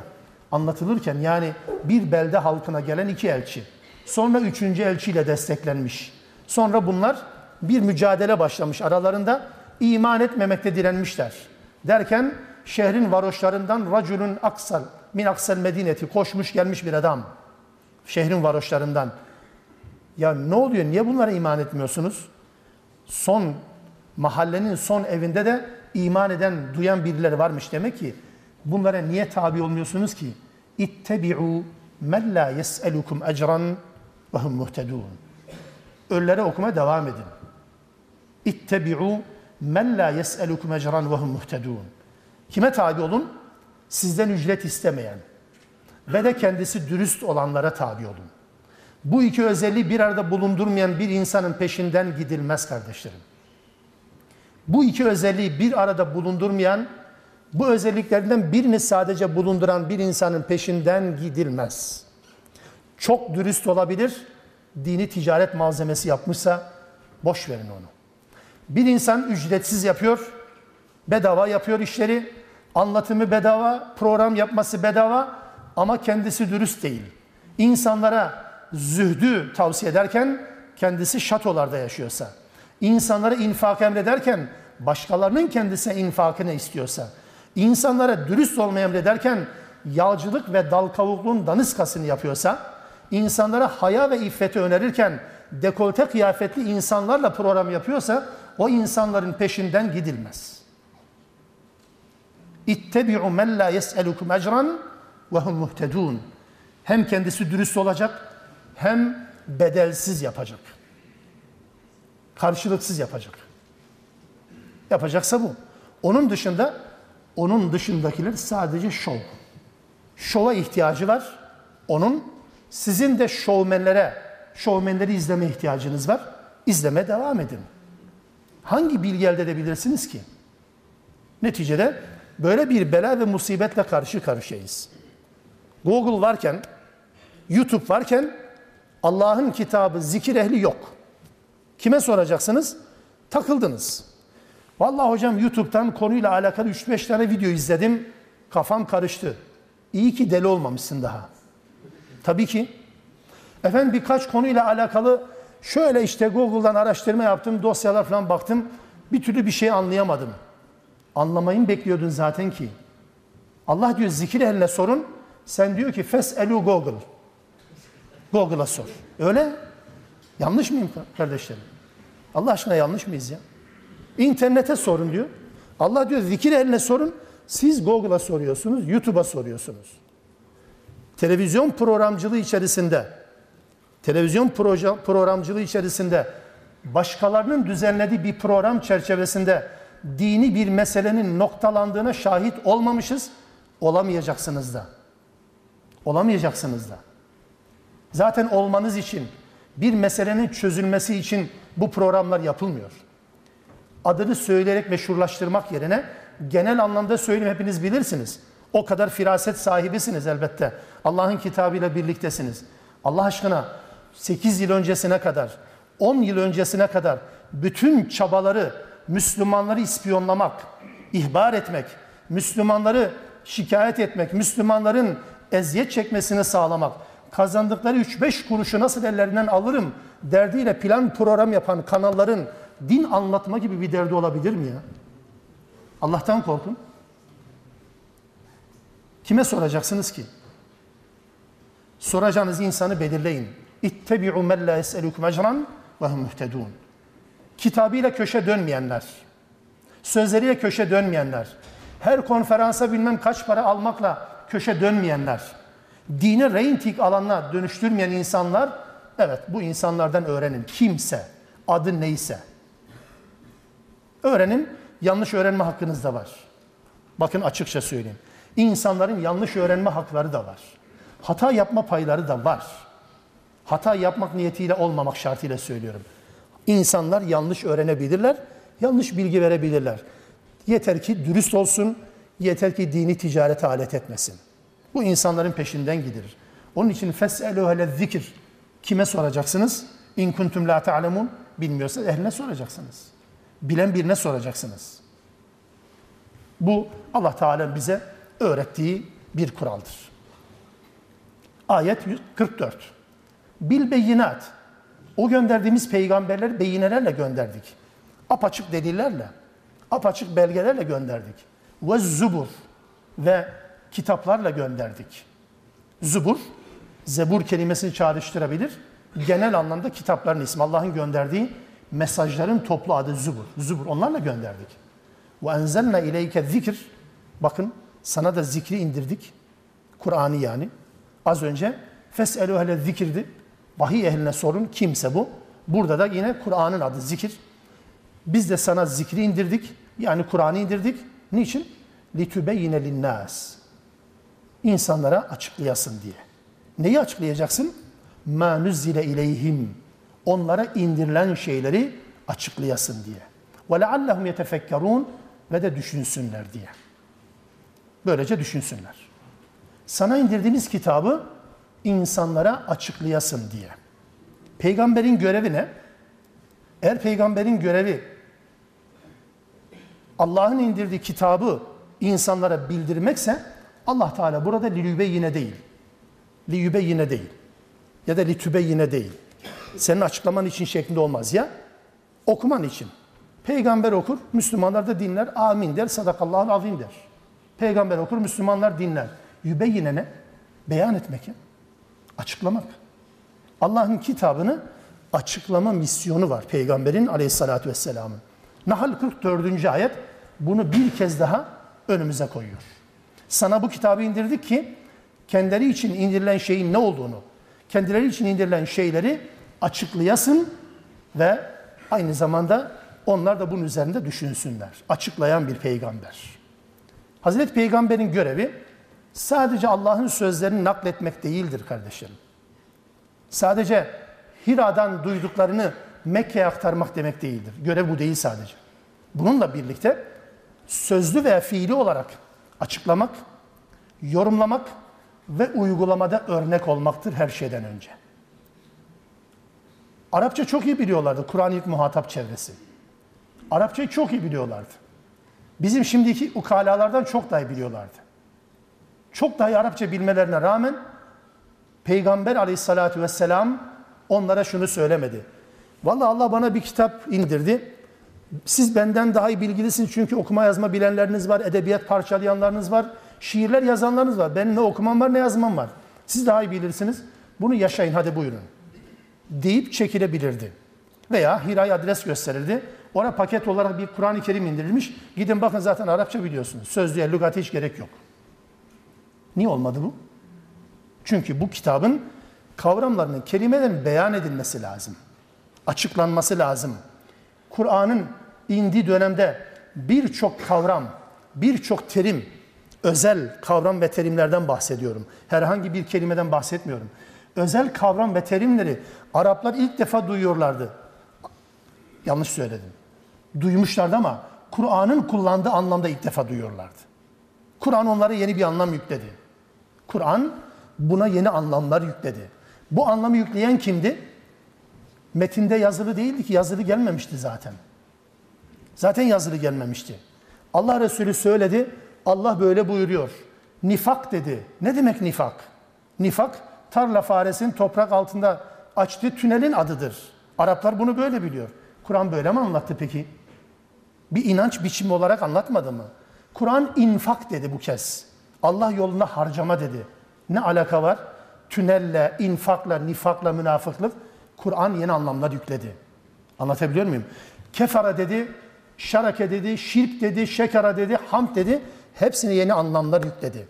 Speaker 1: anlatılırken yani bir belde halkına gelen iki elçi. Sonra üçüncü elçiyle desteklenmiş. Sonra bunlar bir mücadele başlamış aralarında. iman etmemekte direnmişler. Derken şehrin varoşlarından racülün aksal min aksal medineti koşmuş gelmiş bir adam. Şehrin varoşlarından. Ya ne oluyor? Niye bunlara iman etmiyorsunuz? Son mahallenin son evinde de iman eden, duyan birileri varmış demek ki. Bunlara niye tabi olmuyorsunuz ki? İttebi'u men la yes'elukum ecran ve hum muhtedun. Ölülere okumaya devam edin. İttebi'u men la yes'elukum ecran ve hum muhtedun. Kime tabi olun? Sizden ücret istemeyen ve de kendisi dürüst olanlara tabi olun. Bu iki özelliği bir arada bulundurmayan bir insanın peşinden gidilmez kardeşlerim. Bu iki özelliği bir arada bulundurmayan, bu özelliklerden birini sadece bulunduran bir insanın peşinden gidilmez. Çok dürüst olabilir, dini ticaret malzemesi yapmışsa boş verin onu. Bir insan ücretsiz yapıyor, bedava yapıyor işleri, anlatımı bedava, program yapması bedava ama kendisi dürüst değil. İnsanlara zühdü tavsiye ederken kendisi şatolarda yaşıyorsa, insanlara infak emrederken başkalarının kendisine infakını istiyorsa, insanlara dürüst olmayı emrederken yağcılık ve dal kavukluğun daniskasını yapıyorsa, insanlara haya ve iffeti önerirken dekolte kıyafetli insanlarla program yapıyorsa o insanların peşinden gidilmez. İttebi'u men la yes'elukum ecran ve hum muhtedun. Hem kendisi dürüst olacak hem bedelsiz yapacak. Karşılıksız yapacak. Yapacaksa bu. Onun dışında onun dışındakiler sadece şov. Şova ihtiyacı var. Onun sizin de şovmenlere, şovmenleri izleme ihtiyacınız var. İzleme devam edin. Hangi bilgi elde edebilirsiniz ki? Neticede böyle bir bela ve musibetle karşı karşıyayız. Google varken, YouTube varken Allah'ın kitabı zikir ehli yok. Kime soracaksınız? Takıldınız. Vallahi hocam YouTube'dan konuyla alakalı 3-5 tane video izledim. Kafam karıştı. İyi ki deli olmamışsın daha. Tabii ki. Efendim birkaç konuyla alakalı şöyle işte Google'dan araştırma yaptım, dosyalar falan baktım. Bir türlü bir şey anlayamadım. Anlamayı bekliyordun zaten ki. Allah diyor zikir eline sorun. Sen diyor ki fes elu Google. Google'a sor. Öyle. Yanlış mıyım kardeşlerim? Allah aşkına yanlış mıyız ya? İnternete sorun diyor. Allah diyor zikir eline sorun. Siz Google'a soruyorsunuz, YouTube'a soruyorsunuz. Televizyon programcılığı içerisinde, televizyon proje, programcılığı içerisinde başkalarının düzenlediği bir program çerçevesinde dini bir meselenin noktalandığına şahit olmamışız, olamayacaksınız da. Olamayacaksınız da. Zaten olmanız için, bir meselenin çözülmesi için bu programlar yapılmıyor. Adını söyleyerek meşhurlaştırmak yerine genel anlamda söyleyeyim hepiniz bilirsiniz. O kadar firaset sahibisiniz elbette. Allah'ın kitabıyla birliktesiniz. Allah aşkına 8 yıl öncesine kadar, 10 yıl öncesine kadar bütün çabaları Müslümanları ispiyonlamak, ihbar etmek, Müslümanları şikayet etmek, Müslümanların eziyet çekmesini sağlamak, kazandıkları 3-5 kuruşu nasıl ellerinden alırım derdiyle plan program yapan kanalların din anlatma gibi bir derdi olabilir mi ya? Allah'tan korkun. Kime soracaksınız ki? Soracağınız insanı belirleyin. İttebi'u men la yes'elukum ecran ve hum muhtedun. Kitabıyla köşe dönmeyenler, sözleriyle köşe dönmeyenler, her konferansa bilmem kaç para almakla köşe dönmeyenler, dine reyting alanına dönüştürmeyen insanlar, evet bu insanlardan öğrenin. Kimse, adı neyse. Öğrenin, yanlış öğrenme hakkınız da var. Bakın açıkça söyleyeyim. İnsanların yanlış öğrenme hakları da var. Hata yapma payları da var. Hata yapmak niyetiyle olmamak şartıyla söylüyorum. İnsanlar yanlış öğrenebilirler, yanlış bilgi verebilirler. Yeter ki dürüst olsun, yeter ki dini ticarete alet etmesin. Bu insanların peşinden gidilir. Onun için fes'elu hele zikir. Kime soracaksınız? İn kuntum la ta'lemun. Bilmiyorsa ehline soracaksınız. Bilen birine soracaksınız. Bu Allah Teala bize öğrettiği bir kuraldır. Ayet 44. Bil beyinat. O gönderdiğimiz peygamberler beyinelerle gönderdik. Apaçık delillerle, apaçık belgelerle gönderdik. Ve zubur ve kitaplarla gönderdik. Zubur, zebur kelimesini çağrıştırabilir. Genel anlamda kitapların ismi. Allah'ın gönderdiği mesajların toplu adı zubur. Zubur onlarla gönderdik. Ve enzelna ileyke zikir. Bakın sana da zikri indirdik. Kur'an'ı yani. Az önce feselu hele zikirdi. Vahiy ehline sorun kimse bu. Burada da yine Kur'an'ın adı zikir. Biz de sana zikri indirdik. Yani Kur'an'ı indirdik. Niçin? لِتُبَيِّنَ لِلنَّاسِ İnsanlara açıklayasın diye. Neyi açıklayacaksın? مَا نُزِّلَ اِلَيْهِمْ Onlara indirilen şeyleri açıklayasın diye. وَلَعَلَّهُمْ يَتَفَكَّرُونَ Ve de düşünsünler diye. Böylece düşünsünler. Sana indirdiğimiz kitabı insanlara açıklayasın diye. Peygamberin görevi ne? Eğer peygamberin görevi Allah'ın indirdiği kitabı insanlara bildirmekse Allah Teala burada lilübe yine değil. Liyübe yine değil. Ya da litübe yine değil. Senin açıklaman için şeklinde olmaz ya. Okuman için. Peygamber okur, Müslümanlar da dinler, amin der, sadakallahu azim der. Peygamber okur, Müslümanlar dinler. Yübe yine ne? Beyan etmek ya. Açıklamak. Allah'ın kitabını açıklama misyonu var Peygamberin aleyhissalatü vesselamın. Nahl 44. ayet bunu bir kez daha önümüze koyuyor. Sana bu kitabı indirdik ki kendileri için indirilen şeyin ne olduğunu, kendileri için indirilen şeyleri açıklayasın ve aynı zamanda onlar da bunun üzerinde düşünsünler. Açıklayan bir peygamber. Hazreti Peygamber'in görevi sadece Allah'ın sözlerini nakletmek değildir kardeşlerim. Sadece Hira'dan duyduklarını Mekke'ye aktarmak demek değildir. Görev bu değil sadece. Bununla birlikte sözlü veya fiili olarak açıklamak, yorumlamak ve uygulamada örnek olmaktır her şeyden önce. Arapça çok iyi biliyorlardı Kur'an ilk muhatap çevresi. Arapçayı çok iyi biliyorlardı. Bizim şimdiki ukalalardan çok daha iyi biliyorlardı. Çok daha iyi Arapça bilmelerine rağmen Peygamber aleyhissalatü vesselam onlara şunu söylemedi. Vallahi Allah bana bir kitap indirdi. Siz benden daha iyi bilgilisiniz çünkü okuma yazma bilenleriniz var, edebiyat parçalayanlarınız var, şiirler yazanlarınız var. Benim ne okumam var ne yazmam var. Siz daha iyi bilirsiniz. Bunu yaşayın hadi buyurun. Deyip çekilebilirdi. Veya Hira'ya adres gösterirdi. Ona paket olarak bir Kur'an-ı Kerim indirilmiş. Gidin bakın zaten Arapça biliyorsunuz. Sözlüğe, lügate hiç gerek yok. Niye olmadı bu? Çünkü bu kitabın kavramlarının, kelimelerin beyan edilmesi lazım. Açıklanması lazım. Kur'an'ın indiği dönemde birçok kavram, birçok terim, özel kavram ve terimlerden bahsediyorum. Herhangi bir kelimeden bahsetmiyorum. Özel kavram ve terimleri Araplar ilk defa duyuyorlardı. Yanlış söyledim. Duymuşlardı ama Kur'an'ın kullandığı anlamda ilk defa duyuyorlardı. Kur'an onlara yeni bir anlam yükledi. Kur'an buna yeni anlamlar yükledi. Bu anlamı yükleyen kimdi? Metinde yazılı değildi ki yazılı gelmemişti zaten. Zaten yazılı gelmemişti. Allah Resulü söyledi. Allah böyle buyuruyor. Nifak dedi. Ne demek nifak? Nifak tarla faresinin toprak altında açtığı tünelin adıdır. Araplar bunu böyle biliyor. Kur'an böyle mi anlattı peki? Bir inanç biçimi olarak anlatmadı mı? Kur'an infak dedi bu kez. Allah yolunda harcama dedi. Ne alaka var? tünelle, infakla, nifakla, münafıklık Kur'an yeni anlamlar yükledi. Anlatabiliyor muyum? Kefara dedi, şarake dedi, şirk dedi, şekara dedi, hamd dedi. Hepsine yeni anlamlar yükledi.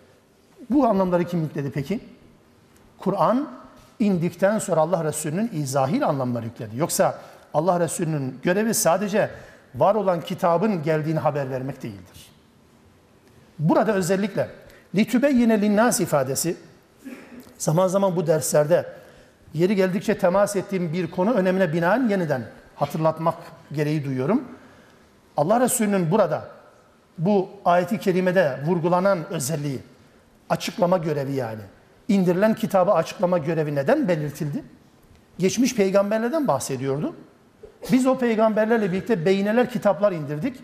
Speaker 1: Bu anlamları kim yükledi peki? Kur'an indikten sonra Allah Resulü'nün izahil anlamları yükledi. Yoksa Allah Resulü'nün görevi sadece var olan kitabın geldiğini haber vermek değildir. Burada özellikle litübe yine linnas ifadesi zaman zaman bu derslerde yeri geldikçe temas ettiğim bir konu önemine binaen yeniden hatırlatmak gereği duyuyorum. Allah Resulü'nün burada bu ayeti kerimede vurgulanan özelliği açıklama görevi yani. indirilen kitabı açıklama görevi neden belirtildi? Geçmiş peygamberlerden bahsediyordu. Biz o peygamberlerle birlikte beyneler kitaplar indirdik.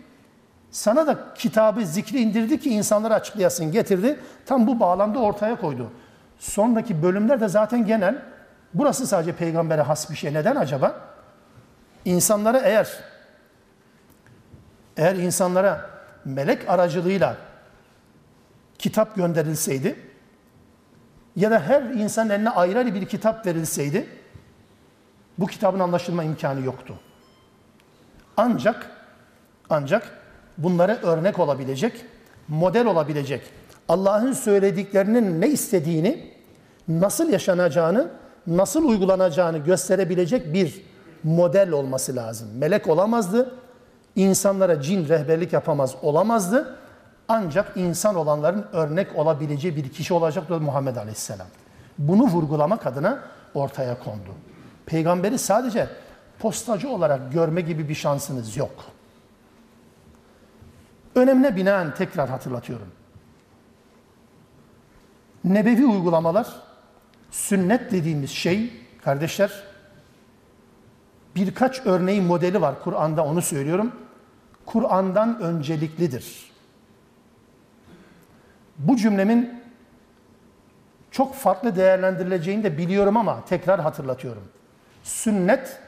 Speaker 1: Sana da kitabı zikri indirdi ki insanlara açıklayasın getirdi. Tam bu bağlamda ortaya koydu. Sonraki bölümler de zaten genel. Burası sadece peygambere has bir şey. Neden acaba? İnsanlara eğer eğer insanlara melek aracılığıyla kitap gönderilseydi ya da her insan eline ayrı bir kitap verilseydi bu kitabın anlaşılma imkanı yoktu. Ancak ancak bunlara örnek olabilecek, model olabilecek, Allah'ın söylediklerinin ne istediğini, nasıl yaşanacağını, nasıl uygulanacağını gösterebilecek bir model olması lazım. Melek olamazdı, insanlara cin rehberlik yapamaz olamazdı. Ancak insan olanların örnek olabileceği bir kişi olacaktı Muhammed Aleyhisselam. Bunu vurgulamak adına ortaya kondu. Peygamberi sadece postacı olarak görme gibi bir şansınız yok. Önemine binaen tekrar hatırlatıyorum. Nebevi uygulamalar, sünnet dediğimiz şey kardeşler birkaç örneği modeli var Kur'an'da onu söylüyorum. Kur'an'dan önceliklidir. Bu cümlemin çok farklı değerlendirileceğini de biliyorum ama tekrar hatırlatıyorum. Sünnet,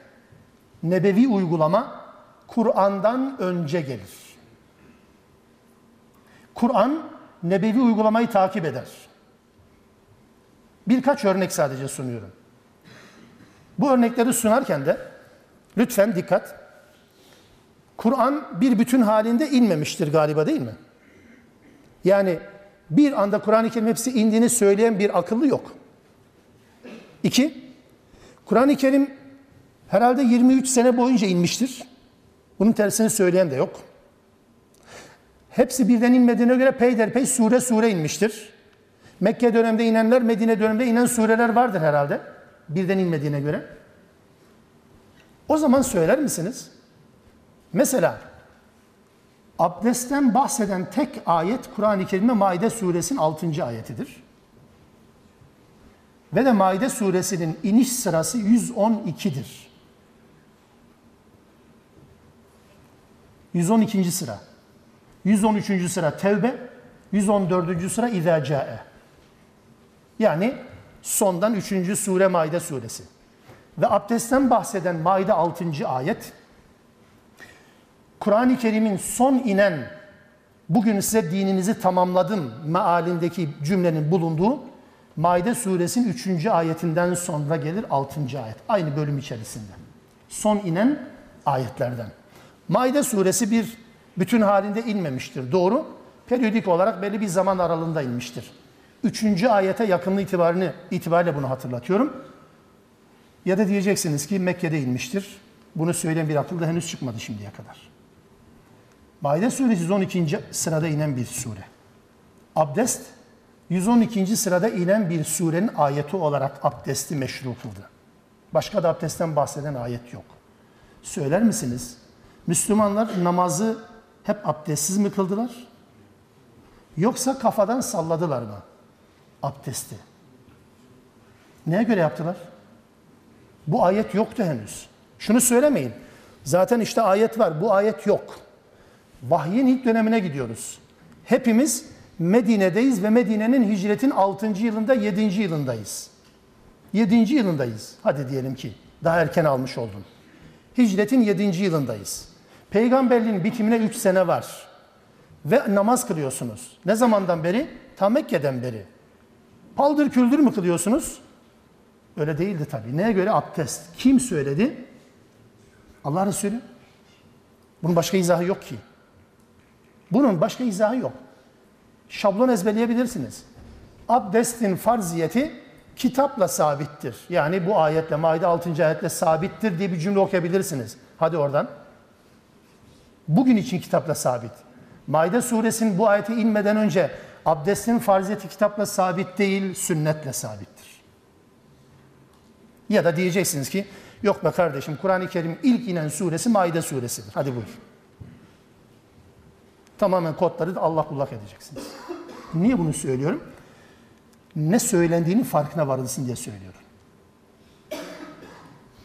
Speaker 1: nebevi uygulama Kur'an'dan önce gelir. Kur'an nebevi uygulamayı takip eder. Birkaç örnek sadece sunuyorum. Bu örnekleri sunarken de lütfen dikkat. Kur'an bir bütün halinde inmemiştir galiba değil mi? Yani bir anda Kur'an-ı Kerim hepsi indiğini söyleyen bir akıllı yok. İki, Kur'an-ı Kerim herhalde 23 sene boyunca inmiştir. Bunun tersini söyleyen de yok. Hepsi birden inmediğine göre peyderpey sure sure inmiştir. Mekke döneminde inenler, Medine döneminde inen sureler vardır herhalde. Birden inmediğine göre. O zaman söyler misiniz? Mesela abdestten bahseden tek ayet Kur'an-ı Kerim'de Maide suresinin 6. ayetidir. Ve de Maide suresinin iniş sırası 112'dir. 112. sıra. 113. sıra Tevbe, 114. sıra İzâ. Yani sondan 3. sure Maide suresi. Ve abdestten bahseden Maide 6. ayet, Kur'an-ı Kerim'in son inen bugün size dininizi tamamladım mealindeki cümlenin bulunduğu Maide suresinin 3. ayetinden sonra gelir 6. ayet. Aynı bölüm içerisinde. Son inen ayetlerden. Maide suresi bir bütün halinde inmemiştir. Doğru. Periyodik olarak belli bir zaman aralığında inmiştir. Üçüncü ayete yakınlığı itibarını, itibariyle bunu hatırlatıyorum. Ya da diyeceksiniz ki Mekke'de inmiştir. Bunu söyleyen bir akıl da henüz çıkmadı şimdiye kadar. Maide suresi 112. sırada inen bir sure. Abdest 112. sırada inen bir surenin ayeti olarak abdesti meşru kıldı. Başka da abdestten bahseden ayet yok. Söyler misiniz? Müslümanlar namazı hep abdestsiz mi kıldılar? Yoksa kafadan salladılar mı? Abdesti. Neye göre yaptılar? Bu ayet yoktu henüz. Şunu söylemeyin. Zaten işte ayet var. Bu ayet yok. Vahyin ilk dönemine gidiyoruz. Hepimiz Medine'deyiz ve Medine'nin hicretin 6. yılında 7. yılındayız. 7. yılındayız. Hadi diyelim ki daha erken almış oldun. Hicretin 7. yılındayız. Peygamberliğin bitimine 3 sene var. Ve namaz kılıyorsunuz. Ne zamandan beri? Ta Mekke'den beri. Paldır küldür mü kılıyorsunuz? Öyle değildi tabii. Neye göre abdest? Kim söyledi? Allah Resulü. Bunun başka izahı yok ki. Bunun başka izahı yok. Şablon ezberleyebilirsiniz. Abdestin farziyeti kitapla sabittir. Yani bu ayetle, Maide 6. ayetle sabittir diye bir cümle okuyabilirsiniz. Hadi oradan. Bugün için kitapla sabit. Maide suresinin bu ayeti inmeden önce abdestin farziyeti kitapla sabit değil, sünnetle sabittir. Ya da diyeceksiniz ki, yok be kardeşim Kur'an-ı Kerim ilk inen suresi Maide suresidir. Hadi buyur. Tamamen kodları da Allah kullak edeceksiniz. Niye bunu söylüyorum? Ne söylendiğinin farkına varılsın diye söylüyorum.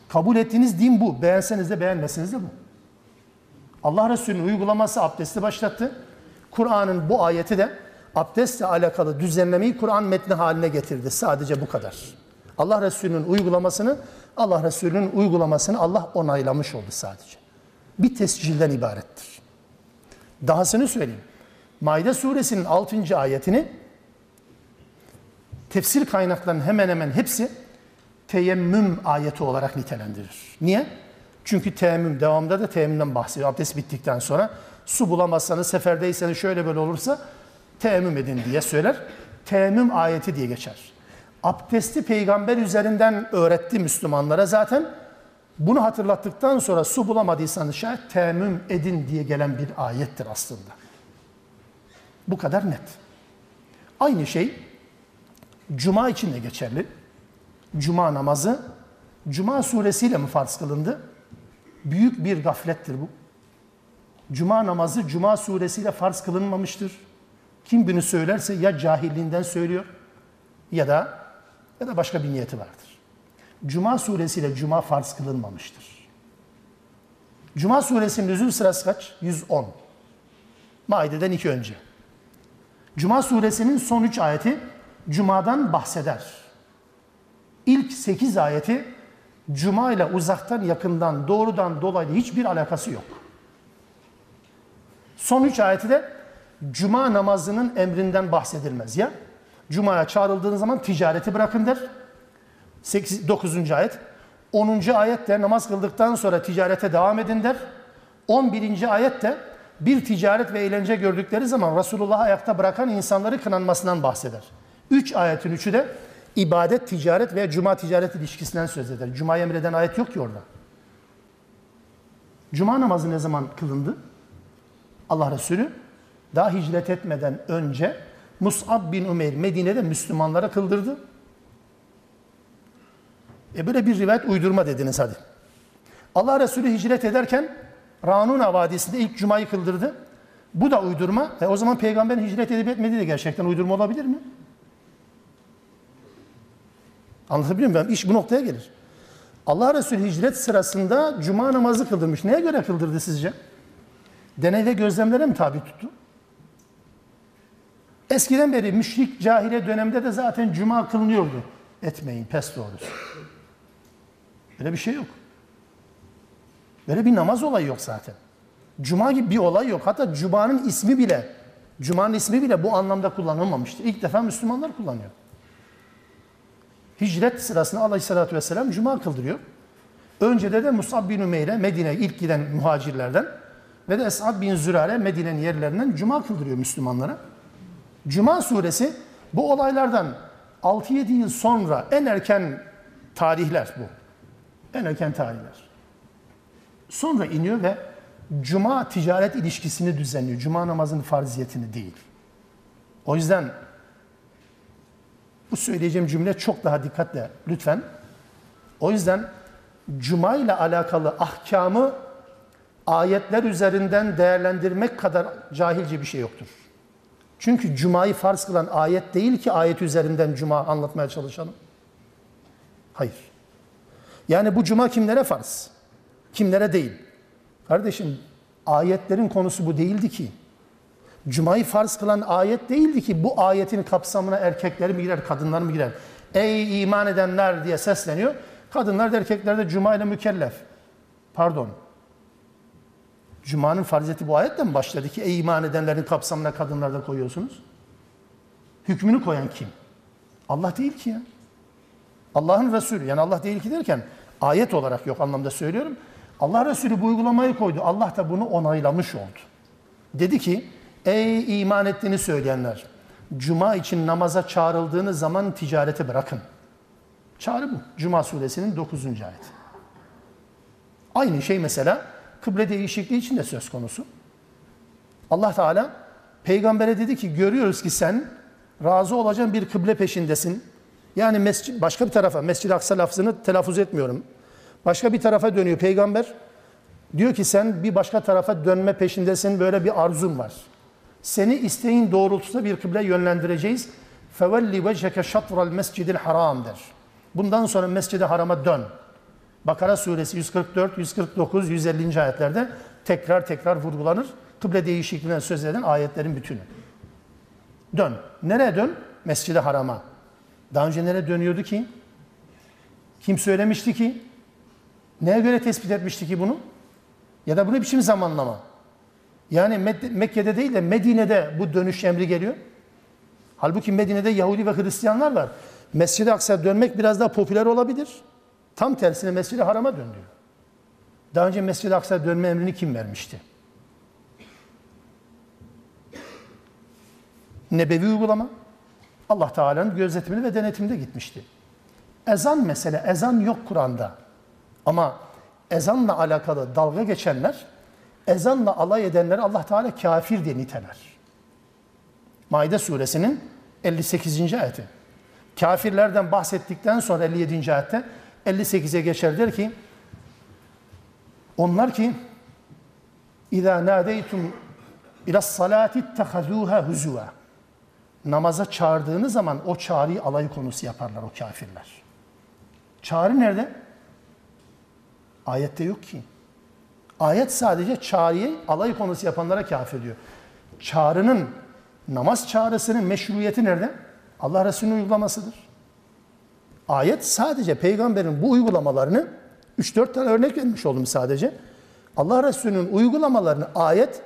Speaker 1: Kabul ettiğiniz din bu. Beğenseniz de beğenmeseniz de bu. Allah Resulü'nün uygulaması abdesti başlattı. Kur'an'ın bu ayeti de abdestle alakalı düzenlemeyi Kur'an metni haline getirdi. Sadece bu kadar. Allah Resulü'nün uygulamasını, Allah Resulü'nün uygulamasını Allah onaylamış oldu sadece. Bir tescilden ibarettir. Dahasını söyleyeyim. Maide suresinin 6. ayetini tefsir kaynaklarının hemen hemen hepsi teyemmüm ayeti olarak nitelendirir. Niye? Çünkü teyemmüm, devamında da teyemmümden bahsediyor. Abdest bittikten sonra su bulamazsanız, seferdeyseniz şöyle böyle olursa teyemmüm edin diye söyler. Teyemmüm ayeti diye geçer. Abdesti peygamber üzerinden öğretti Müslümanlara zaten. Bunu hatırlattıktan sonra su bulamadıysanız şayet teyemmüm edin diye gelen bir ayettir aslında. Bu kadar net. Aynı şey Cuma için de geçerli. Cuma namazı Cuma suresiyle mi farz kılındı? Büyük bir gaflettir bu. Cuma namazı Cuma suresiyle farz kılınmamıştır. Kim bunu söylerse ya cahilliğinden söylüyor ya da ya da başka bir niyeti vardır. Cuma suresiyle Cuma farz kılınmamıştır. Cuma suresinin nüzul sırası kaç? 110. Maide'den iki önce. Cuma suresinin son üç ayeti Cuma'dan bahseder. İlk sekiz ayeti Cuma ile uzaktan yakından doğrudan dolaylı hiçbir alakası yok. Son üç ayeti de Cuma namazının emrinden bahsedilmez ya. Cuma'ya çağrıldığınız zaman ticareti bırakın der. 8, 9. ayet. 10. ayet de namaz kıldıktan sonra ticarete devam edin der. 11. ayet de bir ticaret ve eğlence gördükleri zaman Resulullah'ı ayakta bırakan insanları kınanmasından bahseder. Üç ayetin üçü de ibadet, ticaret veya cuma ticaret ilişkisinden söz eder. Cuma'yı emreden ayet yok ki orada. Cuma namazı ne zaman kılındı? Allah Resulü daha hicret etmeden önce Mus'ab bin Umeyr Medine'de Müslümanlara kıldırdı. E böyle bir rivayet uydurma dediniz hadi. Allah Resulü hicret ederken Ranuna Vadisi'nde ilk cumayı kıldırdı. Bu da uydurma. E o zaman peygamberin hicret edip etmediği de gerçekten uydurma olabilir mi? Anlatabiliyor muyum? İş bu noktaya gelir. Allah Resulü hicret sırasında cuma namazı kıldırmış. Neye göre kıldırdı sizce? Deney ve gözlemlere mi tabi tuttu? Eskiden beri müşrik cahile dönemde de zaten cuma kılınıyordu. Etmeyin pes doğrusu. Öyle bir şey yok. Böyle bir namaz olayı yok zaten. Cuma gibi bir olay yok. Hatta Cuma'nın ismi bile, Cuma'nın ismi bile bu anlamda kullanılmamıştır. İlk defa Müslümanlar kullanıyor. Hicret sırasında Aleyhisselatü Vesselam Cuma kıldırıyor. Öncede de Musab bin Ümeyre, Medine ilk giden muhacirlerden ve de Esad bin Zürare Medine'nin yerlerinden Cuma kıldırıyor Müslümanlara. Cuma suresi bu olaylardan 6-7 yıl sonra en erken tarihler bu. En erken tarihler. Sonra iniyor ve Cuma ticaret ilişkisini düzenliyor. Cuma namazının farziyetini değil. O yüzden bu söyleyeceğim cümle çok daha dikkatle lütfen. O yüzden Cuma ile alakalı ahkamı ayetler üzerinden değerlendirmek kadar cahilce bir şey yoktur. Çünkü Cuma'yı farz kılan ayet değil ki ayet üzerinden Cuma anlatmaya çalışalım. Hayır. Yani bu Cuma kimlere farz? Kimlere değil? Kardeşim ayetlerin konusu bu değildi ki. Cuma'yı farz kılan ayet değildi ki bu ayetin kapsamına erkekler mi girer, kadınlar mı girer? Ey iman edenler diye sesleniyor. Kadınlar da erkekler de Cuma ile mükellef. Pardon. Cuma'nın farziyeti bu ayetle mi başladı ki ey iman edenlerin kapsamına kadınlar da koyuyorsunuz? Hükmünü koyan kim? Allah değil ki ya. Allah'ın Resulü yani Allah değil ki derken ayet olarak yok anlamda söylüyorum. Allah Resulü bu uygulamayı koydu. Allah da bunu onaylamış oldu. Dedi ki ey iman ettiğini söyleyenler cuma için namaza çağrıldığınız zaman ticareti bırakın. Çağrı bu. Cuma suresinin 9. ayeti. Aynı şey mesela kıble değişikliği için de söz konusu. Allah Teala peygambere dedi ki görüyoruz ki sen razı olacağın bir kıble peşindesin. Yani mescid, başka bir tarafa, Mescid-i Aksa lafzını telaffuz etmiyorum. Başka bir tarafa dönüyor peygamber. Diyor ki sen bir başka tarafa dönme peşindesin, böyle bir arzun var. Seni isteğin doğrultusunda bir kıble yönlendireceğiz. فَوَلِّ وَجْهَكَ شَطْرَ الْمَسْجِدِ الْحَرَامِ der. Bundan sonra Mescid-i Haram'a dön. Bakara suresi 144, 149, 150. ayetlerde tekrar tekrar vurgulanır. Kıble değişikliğinden söz eden ayetlerin bütünü. Dön. Nereye dön? Mescid-i Haram'a. Daha önce nereye dönüyordu ki? Kim söylemişti ki? Neye göre tespit etmişti ki bunu? Ya da bu ne biçim zamanlama? Yani Mekke'de değil de Medine'de bu dönüş emri geliyor. Halbuki Medine'de Yahudi ve Hristiyanlar var. Mescid-i Aksa'ya dönmek biraz daha popüler olabilir. Tam tersine Mescid-i Haram'a dön diyor. Daha önce Mescid-i Aksa'ya dönme emrini kim vermişti? Nebevi uygulama. Allah Teala'nın gözetiminde ve denetiminde gitmişti. Ezan mesele, ezan yok Kur'an'da. Ama ezanla alakalı dalga geçenler, ezanla alay edenleri Allah Teala kafir diye niteler. Maide suresinin 58. ayeti. Kafirlerden bahsettikten sonra 57. ayette 58'e geçer der ki onlar ki İza nadeytum ila salati ittahazuha huzuva namaza çağırdığınız zaman o çağrıyı alay konusu yaparlar o kafirler. Çağrı nerede? Ayette yok ki. Ayet sadece çağrıyı alay konusu yapanlara kafir diyor. Çağrının, namaz çağrısının meşruiyeti nerede? Allah Resulü'nün uygulamasıdır. Ayet sadece peygamberin bu uygulamalarını 3-4 tane örnek vermiş oldum sadece. Allah Resulü'nün uygulamalarını ayet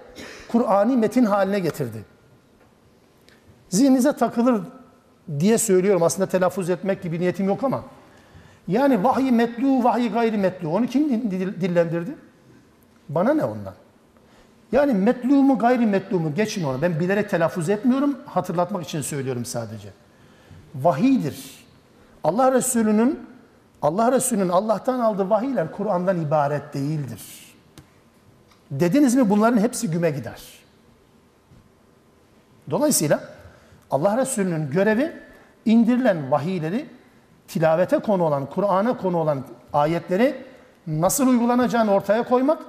Speaker 1: Kur'ani metin haline getirdi. Zihninize takılır diye söylüyorum. Aslında telaffuz etmek gibi niyetim yok ama. Yani vahiy metlu, vahiy gayri metlu. Onu kim dillendirdi? Bana ne ondan? Yani metlu mu gayri metlu mu geçin onu. Ben bilerek telaffuz etmiyorum. Hatırlatmak için söylüyorum sadece. Vahiydir. Allah Resulü'nün Allah Resulü'nün Allah'tan aldığı vahiyler Kur'an'dan ibaret değildir. Dediniz mi bunların hepsi güme gider. Dolayısıyla Allah Resulü'nün görevi indirilen vahiyleri tilavete konu olan, Kur'an'a konu olan ayetleri nasıl uygulanacağını ortaya koymak,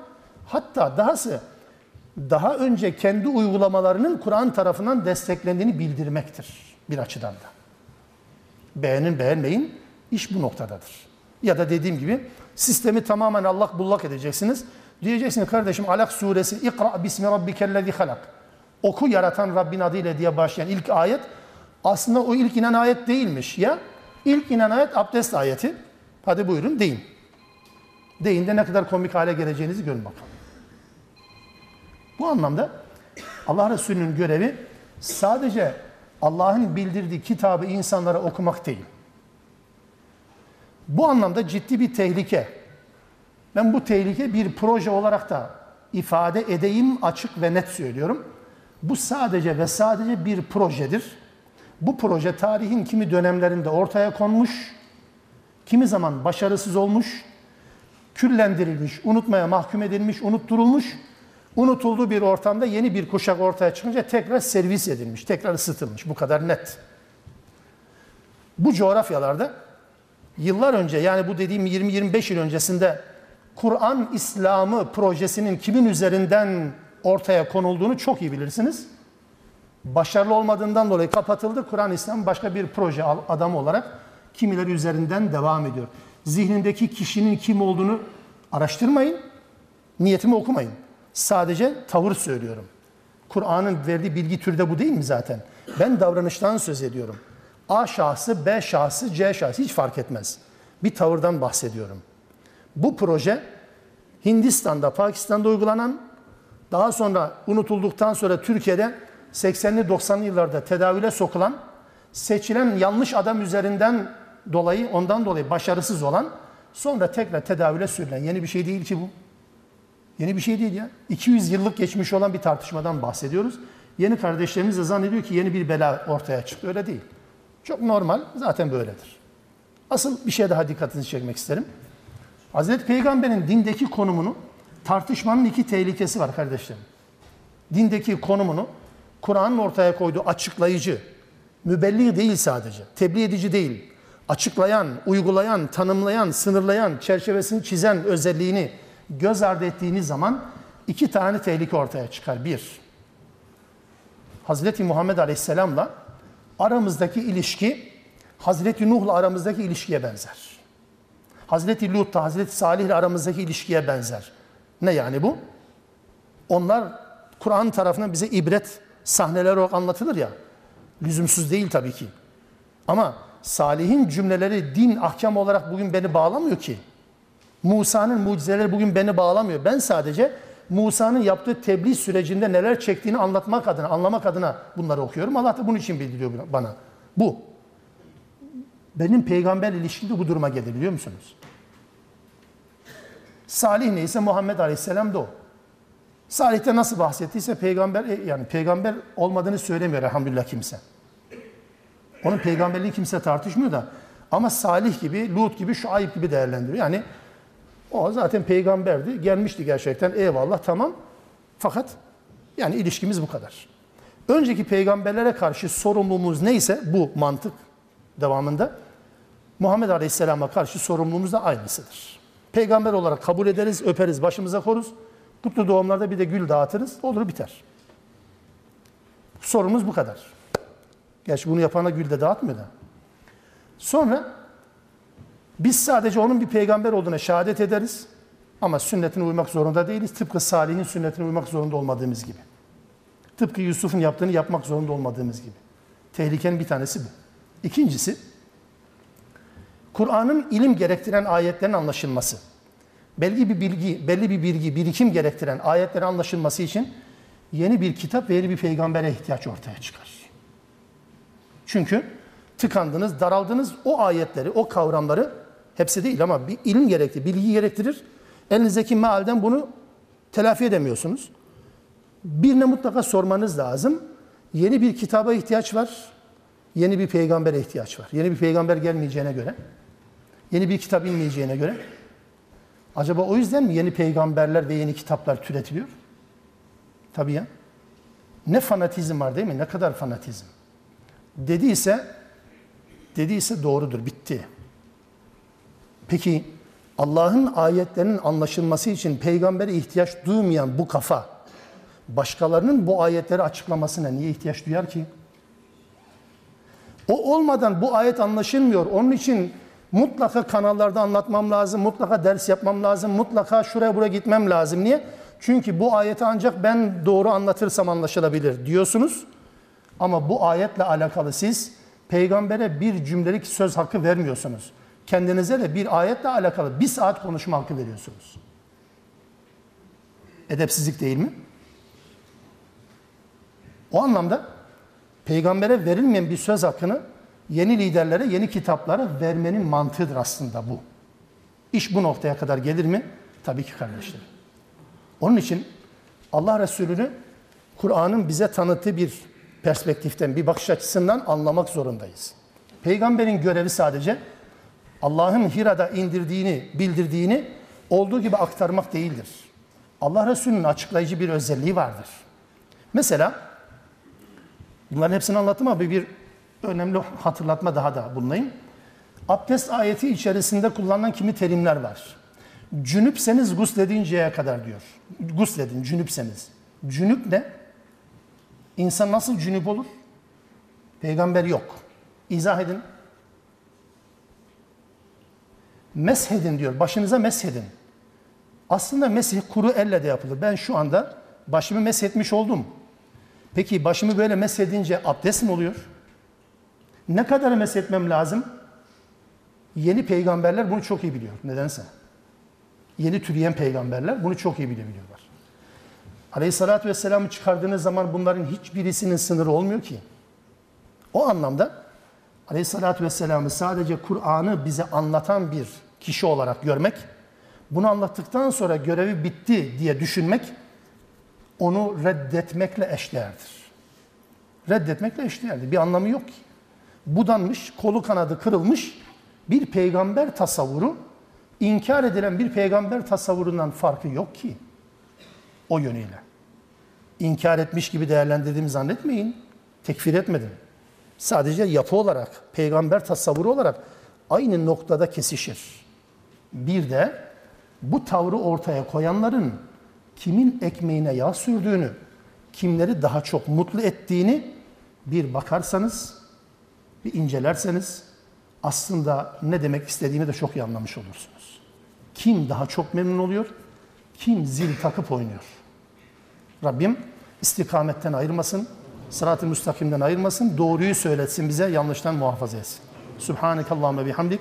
Speaker 1: hatta dahası daha önce kendi uygulamalarının Kur'an tarafından desteklendiğini bildirmektir bir açıdan da. Beğenin beğenmeyin, iş bu noktadadır. Ya da dediğim gibi sistemi tamamen Allah bullak edeceksiniz. Diyeceksiniz kardeşim Alak suresi İkra bismi rabbikellezi halak. Oku yaratan Rabbin adıyla diye başlayan ilk ayet aslında o ilk inen ayet değilmiş ya. İlk inen ayet abdest ayeti. Hadi buyurun deyin. Deyin de ne kadar komik hale geleceğinizi görün bakalım. Bu anlamda Allah Resulü'nün görevi sadece Allah'ın bildirdiği kitabı insanlara okumak değil. Bu anlamda ciddi bir tehlike. Ben bu tehlike bir proje olarak da ifade edeyim açık ve net söylüyorum. Bu sadece ve sadece bir projedir. Bu proje tarihin kimi dönemlerinde ortaya konmuş, kimi zaman başarısız olmuş, küllendirilmiş, unutmaya mahkum edilmiş, unutturulmuş, unutulduğu bir ortamda yeni bir kuşak ortaya çıkınca tekrar servis edilmiş, tekrar ısıtılmış. Bu kadar net. Bu coğrafyalarda yıllar önce yani bu dediğim 20-25 yıl öncesinde Kur'an İslam'ı projesinin kimin üzerinden ortaya konulduğunu çok iyi bilirsiniz. Başarılı olmadığından dolayı kapatıldı. Kur'an İslam başka bir proje adam olarak kimileri üzerinden devam ediyor. Zihnindeki kişinin kim olduğunu araştırmayın. Niyetimi okumayın. Sadece tavır söylüyorum. Kur'an'ın verdiği bilgi türü de bu değil mi zaten? Ben davranıştan söz ediyorum. A şahsı, B şahsı, C şahsı hiç fark etmez. Bir tavırdan bahsediyorum. Bu proje Hindistan'da, Pakistan'da uygulanan daha sonra unutulduktan sonra Türkiye'de 80'li 90'lı yıllarda tedavüle sokulan, seçilen yanlış adam üzerinden dolayı ondan dolayı başarısız olan sonra tekrar tedavüle sürülen yeni bir şey değil ki bu. Yeni bir şey değil ya. 200 yıllık geçmiş olan bir tartışmadan bahsediyoruz. Yeni kardeşlerimiz de zannediyor ki yeni bir bela ortaya çıktı. Öyle değil. Çok normal. Zaten böyledir. Asıl bir şey daha dikkatinizi çekmek isterim. Hazreti Peygamber'in dindeki konumunu tartışmanın iki tehlikesi var kardeşlerim. Dindeki konumunu Kur'an'ın ortaya koyduğu açıklayıcı, mübelli değil sadece, tebliğ edici değil, açıklayan, uygulayan, tanımlayan, sınırlayan, çerçevesini çizen özelliğini göz ardı ettiğiniz zaman iki tane tehlike ortaya çıkar. Bir, Hazreti Muhammed Aleyhisselam'la aramızdaki ilişki Hazreti Nuh'la aramızdaki ilişkiye benzer. Hazreti Lut'la Hazreti Salih ile aramızdaki ilişkiye benzer. Ne yani bu? Onlar Kur'an tarafından bize ibret sahneler olarak anlatılır ya. Lüzumsuz değil tabii ki. Ama Salih'in cümleleri din ahkam olarak bugün beni bağlamıyor ki. Musa'nın mucizeleri bugün beni bağlamıyor. Ben sadece Musa'nın yaptığı tebliğ sürecinde neler çektiğini anlatmak adına, anlamak adına bunları okuyorum. Allah da bunun için bildiriyor bana. Bu. Benim peygamber ilişkimde bu duruma gelir biliyor musunuz? Salih neyse Muhammed Aleyhisselam da o. Salih'te nasıl bahsettiyse peygamber e, yani peygamber olmadığını söylemiyor elhamdülillah kimse. Onun peygamberliği kimse tartışmıyor da ama Salih gibi, Lut gibi, Şuayb gibi değerlendiriyor. Yani o zaten peygamberdi. Gelmişti gerçekten. Eyvallah tamam. Fakat yani ilişkimiz bu kadar. Önceki peygamberlere karşı sorumluluğumuz neyse bu mantık devamında Muhammed Aleyhisselam'a karşı sorumluluğumuz da aynısıdır. Peygamber olarak kabul ederiz, öperiz, başımıza koruz. Kutlu doğumlarda bir de gül dağıtırız. Olur biter. Sorumuz bu kadar. Gerçi bunu yapana gül de dağıtmıyor da. Sonra biz sadece onun bir peygamber olduğuna şehadet ederiz. Ama sünnetine uymak zorunda değiliz. Tıpkı Salih'in sünnetine uymak zorunda olmadığımız gibi. Tıpkı Yusuf'un yaptığını yapmak zorunda olmadığımız gibi. Tehlikenin bir tanesi bu. İkincisi, Kur'an'ın ilim gerektiren ayetlerin anlaşılması. Belli bir bilgi, belli bir bilgi, birikim gerektiren ayetlerin anlaşılması için yeni bir kitap ve yeni bir peygambere ihtiyaç ortaya çıkar. Çünkü tıkandınız, daraldınız o ayetleri, o kavramları hepsi değil ama bir ilim gerekli, bilgi gerektirir. Elinizdeki mealden bunu telafi edemiyorsunuz. Birine mutlaka sormanız lazım. Yeni bir kitaba ihtiyaç var. Yeni bir peygambere ihtiyaç var. Yeni bir peygamber gelmeyeceğine göre. Yeni bir kitap inmeyeceğine göre. Acaba o yüzden mi yeni peygamberler ve yeni kitaplar türetiliyor? Tabii ya. Ne fanatizm var değil mi? Ne kadar fanatizm. Dediyse, dediyse doğrudur, bitti. Peki Allah'ın ayetlerinin anlaşılması için peygambere ihtiyaç duymayan bu kafa, başkalarının bu ayetleri açıklamasına niye ihtiyaç duyar ki? O olmadan bu ayet anlaşılmıyor. Onun için mutlaka kanallarda anlatmam lazım, mutlaka ders yapmam lazım, mutlaka şuraya buraya gitmem lazım. Niye? Çünkü bu ayeti ancak ben doğru anlatırsam anlaşılabilir diyorsunuz. Ama bu ayetle alakalı siz peygambere bir cümlelik söz hakkı vermiyorsunuz. Kendinize de bir ayetle alakalı bir saat konuşma hakkı veriyorsunuz. Edepsizlik değil mi? O anlamda peygambere verilmeyen bir söz hakkını yeni liderlere, yeni kitaplara vermenin mantığıdır aslında bu. İş bu noktaya kadar gelir mi? Tabii ki kardeşlerim. Onun için Allah Resulü'nü Kur'an'ın bize tanıttığı bir perspektiften, bir bakış açısından anlamak zorundayız. Peygamberin görevi sadece Allah'ın Hira'da indirdiğini, bildirdiğini olduğu gibi aktarmak değildir. Allah Resulü'nün açıklayıcı bir özelliği vardır. Mesela bunların hepsini anlattım ama bir önemli hatırlatma daha da bulunayım. Abdest ayeti içerisinde kullanılan kimi terimler var. Cünüpseniz gusledinceye kadar diyor. Gusledin, cünüpseniz. Cünüp ne? İnsan nasıl cünüp olur? Peygamber yok. İzah edin. Meshedin diyor. Başınıza meshedin. Aslında mesih kuru elle de yapılır. Ben şu anda başımı meshetmiş oldum. Peki başımı böyle meshedince abdest mi oluyor? Ne kadar meshetmem lazım? Yeni peygamberler bunu çok iyi biliyor. Nedense. Yeni türeyen peygamberler bunu çok iyi bilebiliyorlar. Aleyhissalatü Vesselam'ı çıkardığınız zaman bunların hiçbirisinin sınırı olmuyor ki. O anlamda Aleyhissalatü vesselam'ı sadece Kur'an'ı bize anlatan bir kişi olarak görmek, bunu anlattıktan sonra görevi bitti diye düşünmek, onu reddetmekle eşdeğerdir. Reddetmekle eşdeğerdir. Bir anlamı yok ki. Budanmış, kolu kanadı kırılmış bir peygamber tasavvuru, inkar edilen bir peygamber tasavvurundan farkı yok ki o yönüyle. İnkar etmiş gibi değerlendirdiğimi zannetmeyin. Tekfir etmedim. Sadece yapı olarak, peygamber tasavvuru olarak aynı noktada kesişir. Bir de bu tavrı ortaya koyanların kimin ekmeğine yağ sürdüğünü, kimleri daha çok mutlu ettiğini bir bakarsanız, bir incelerseniz aslında ne demek istediğini de çok iyi anlamış olursunuz. Kim daha çok memnun oluyor, kim zil takıp oynuyor. Rabbim istikametten ayırmasın, sırat-ı müstakimden ayırmasın, doğruyu söyletsin bize, yanlıştan muhafaza etsin. Subhanekallahümme bihamdik.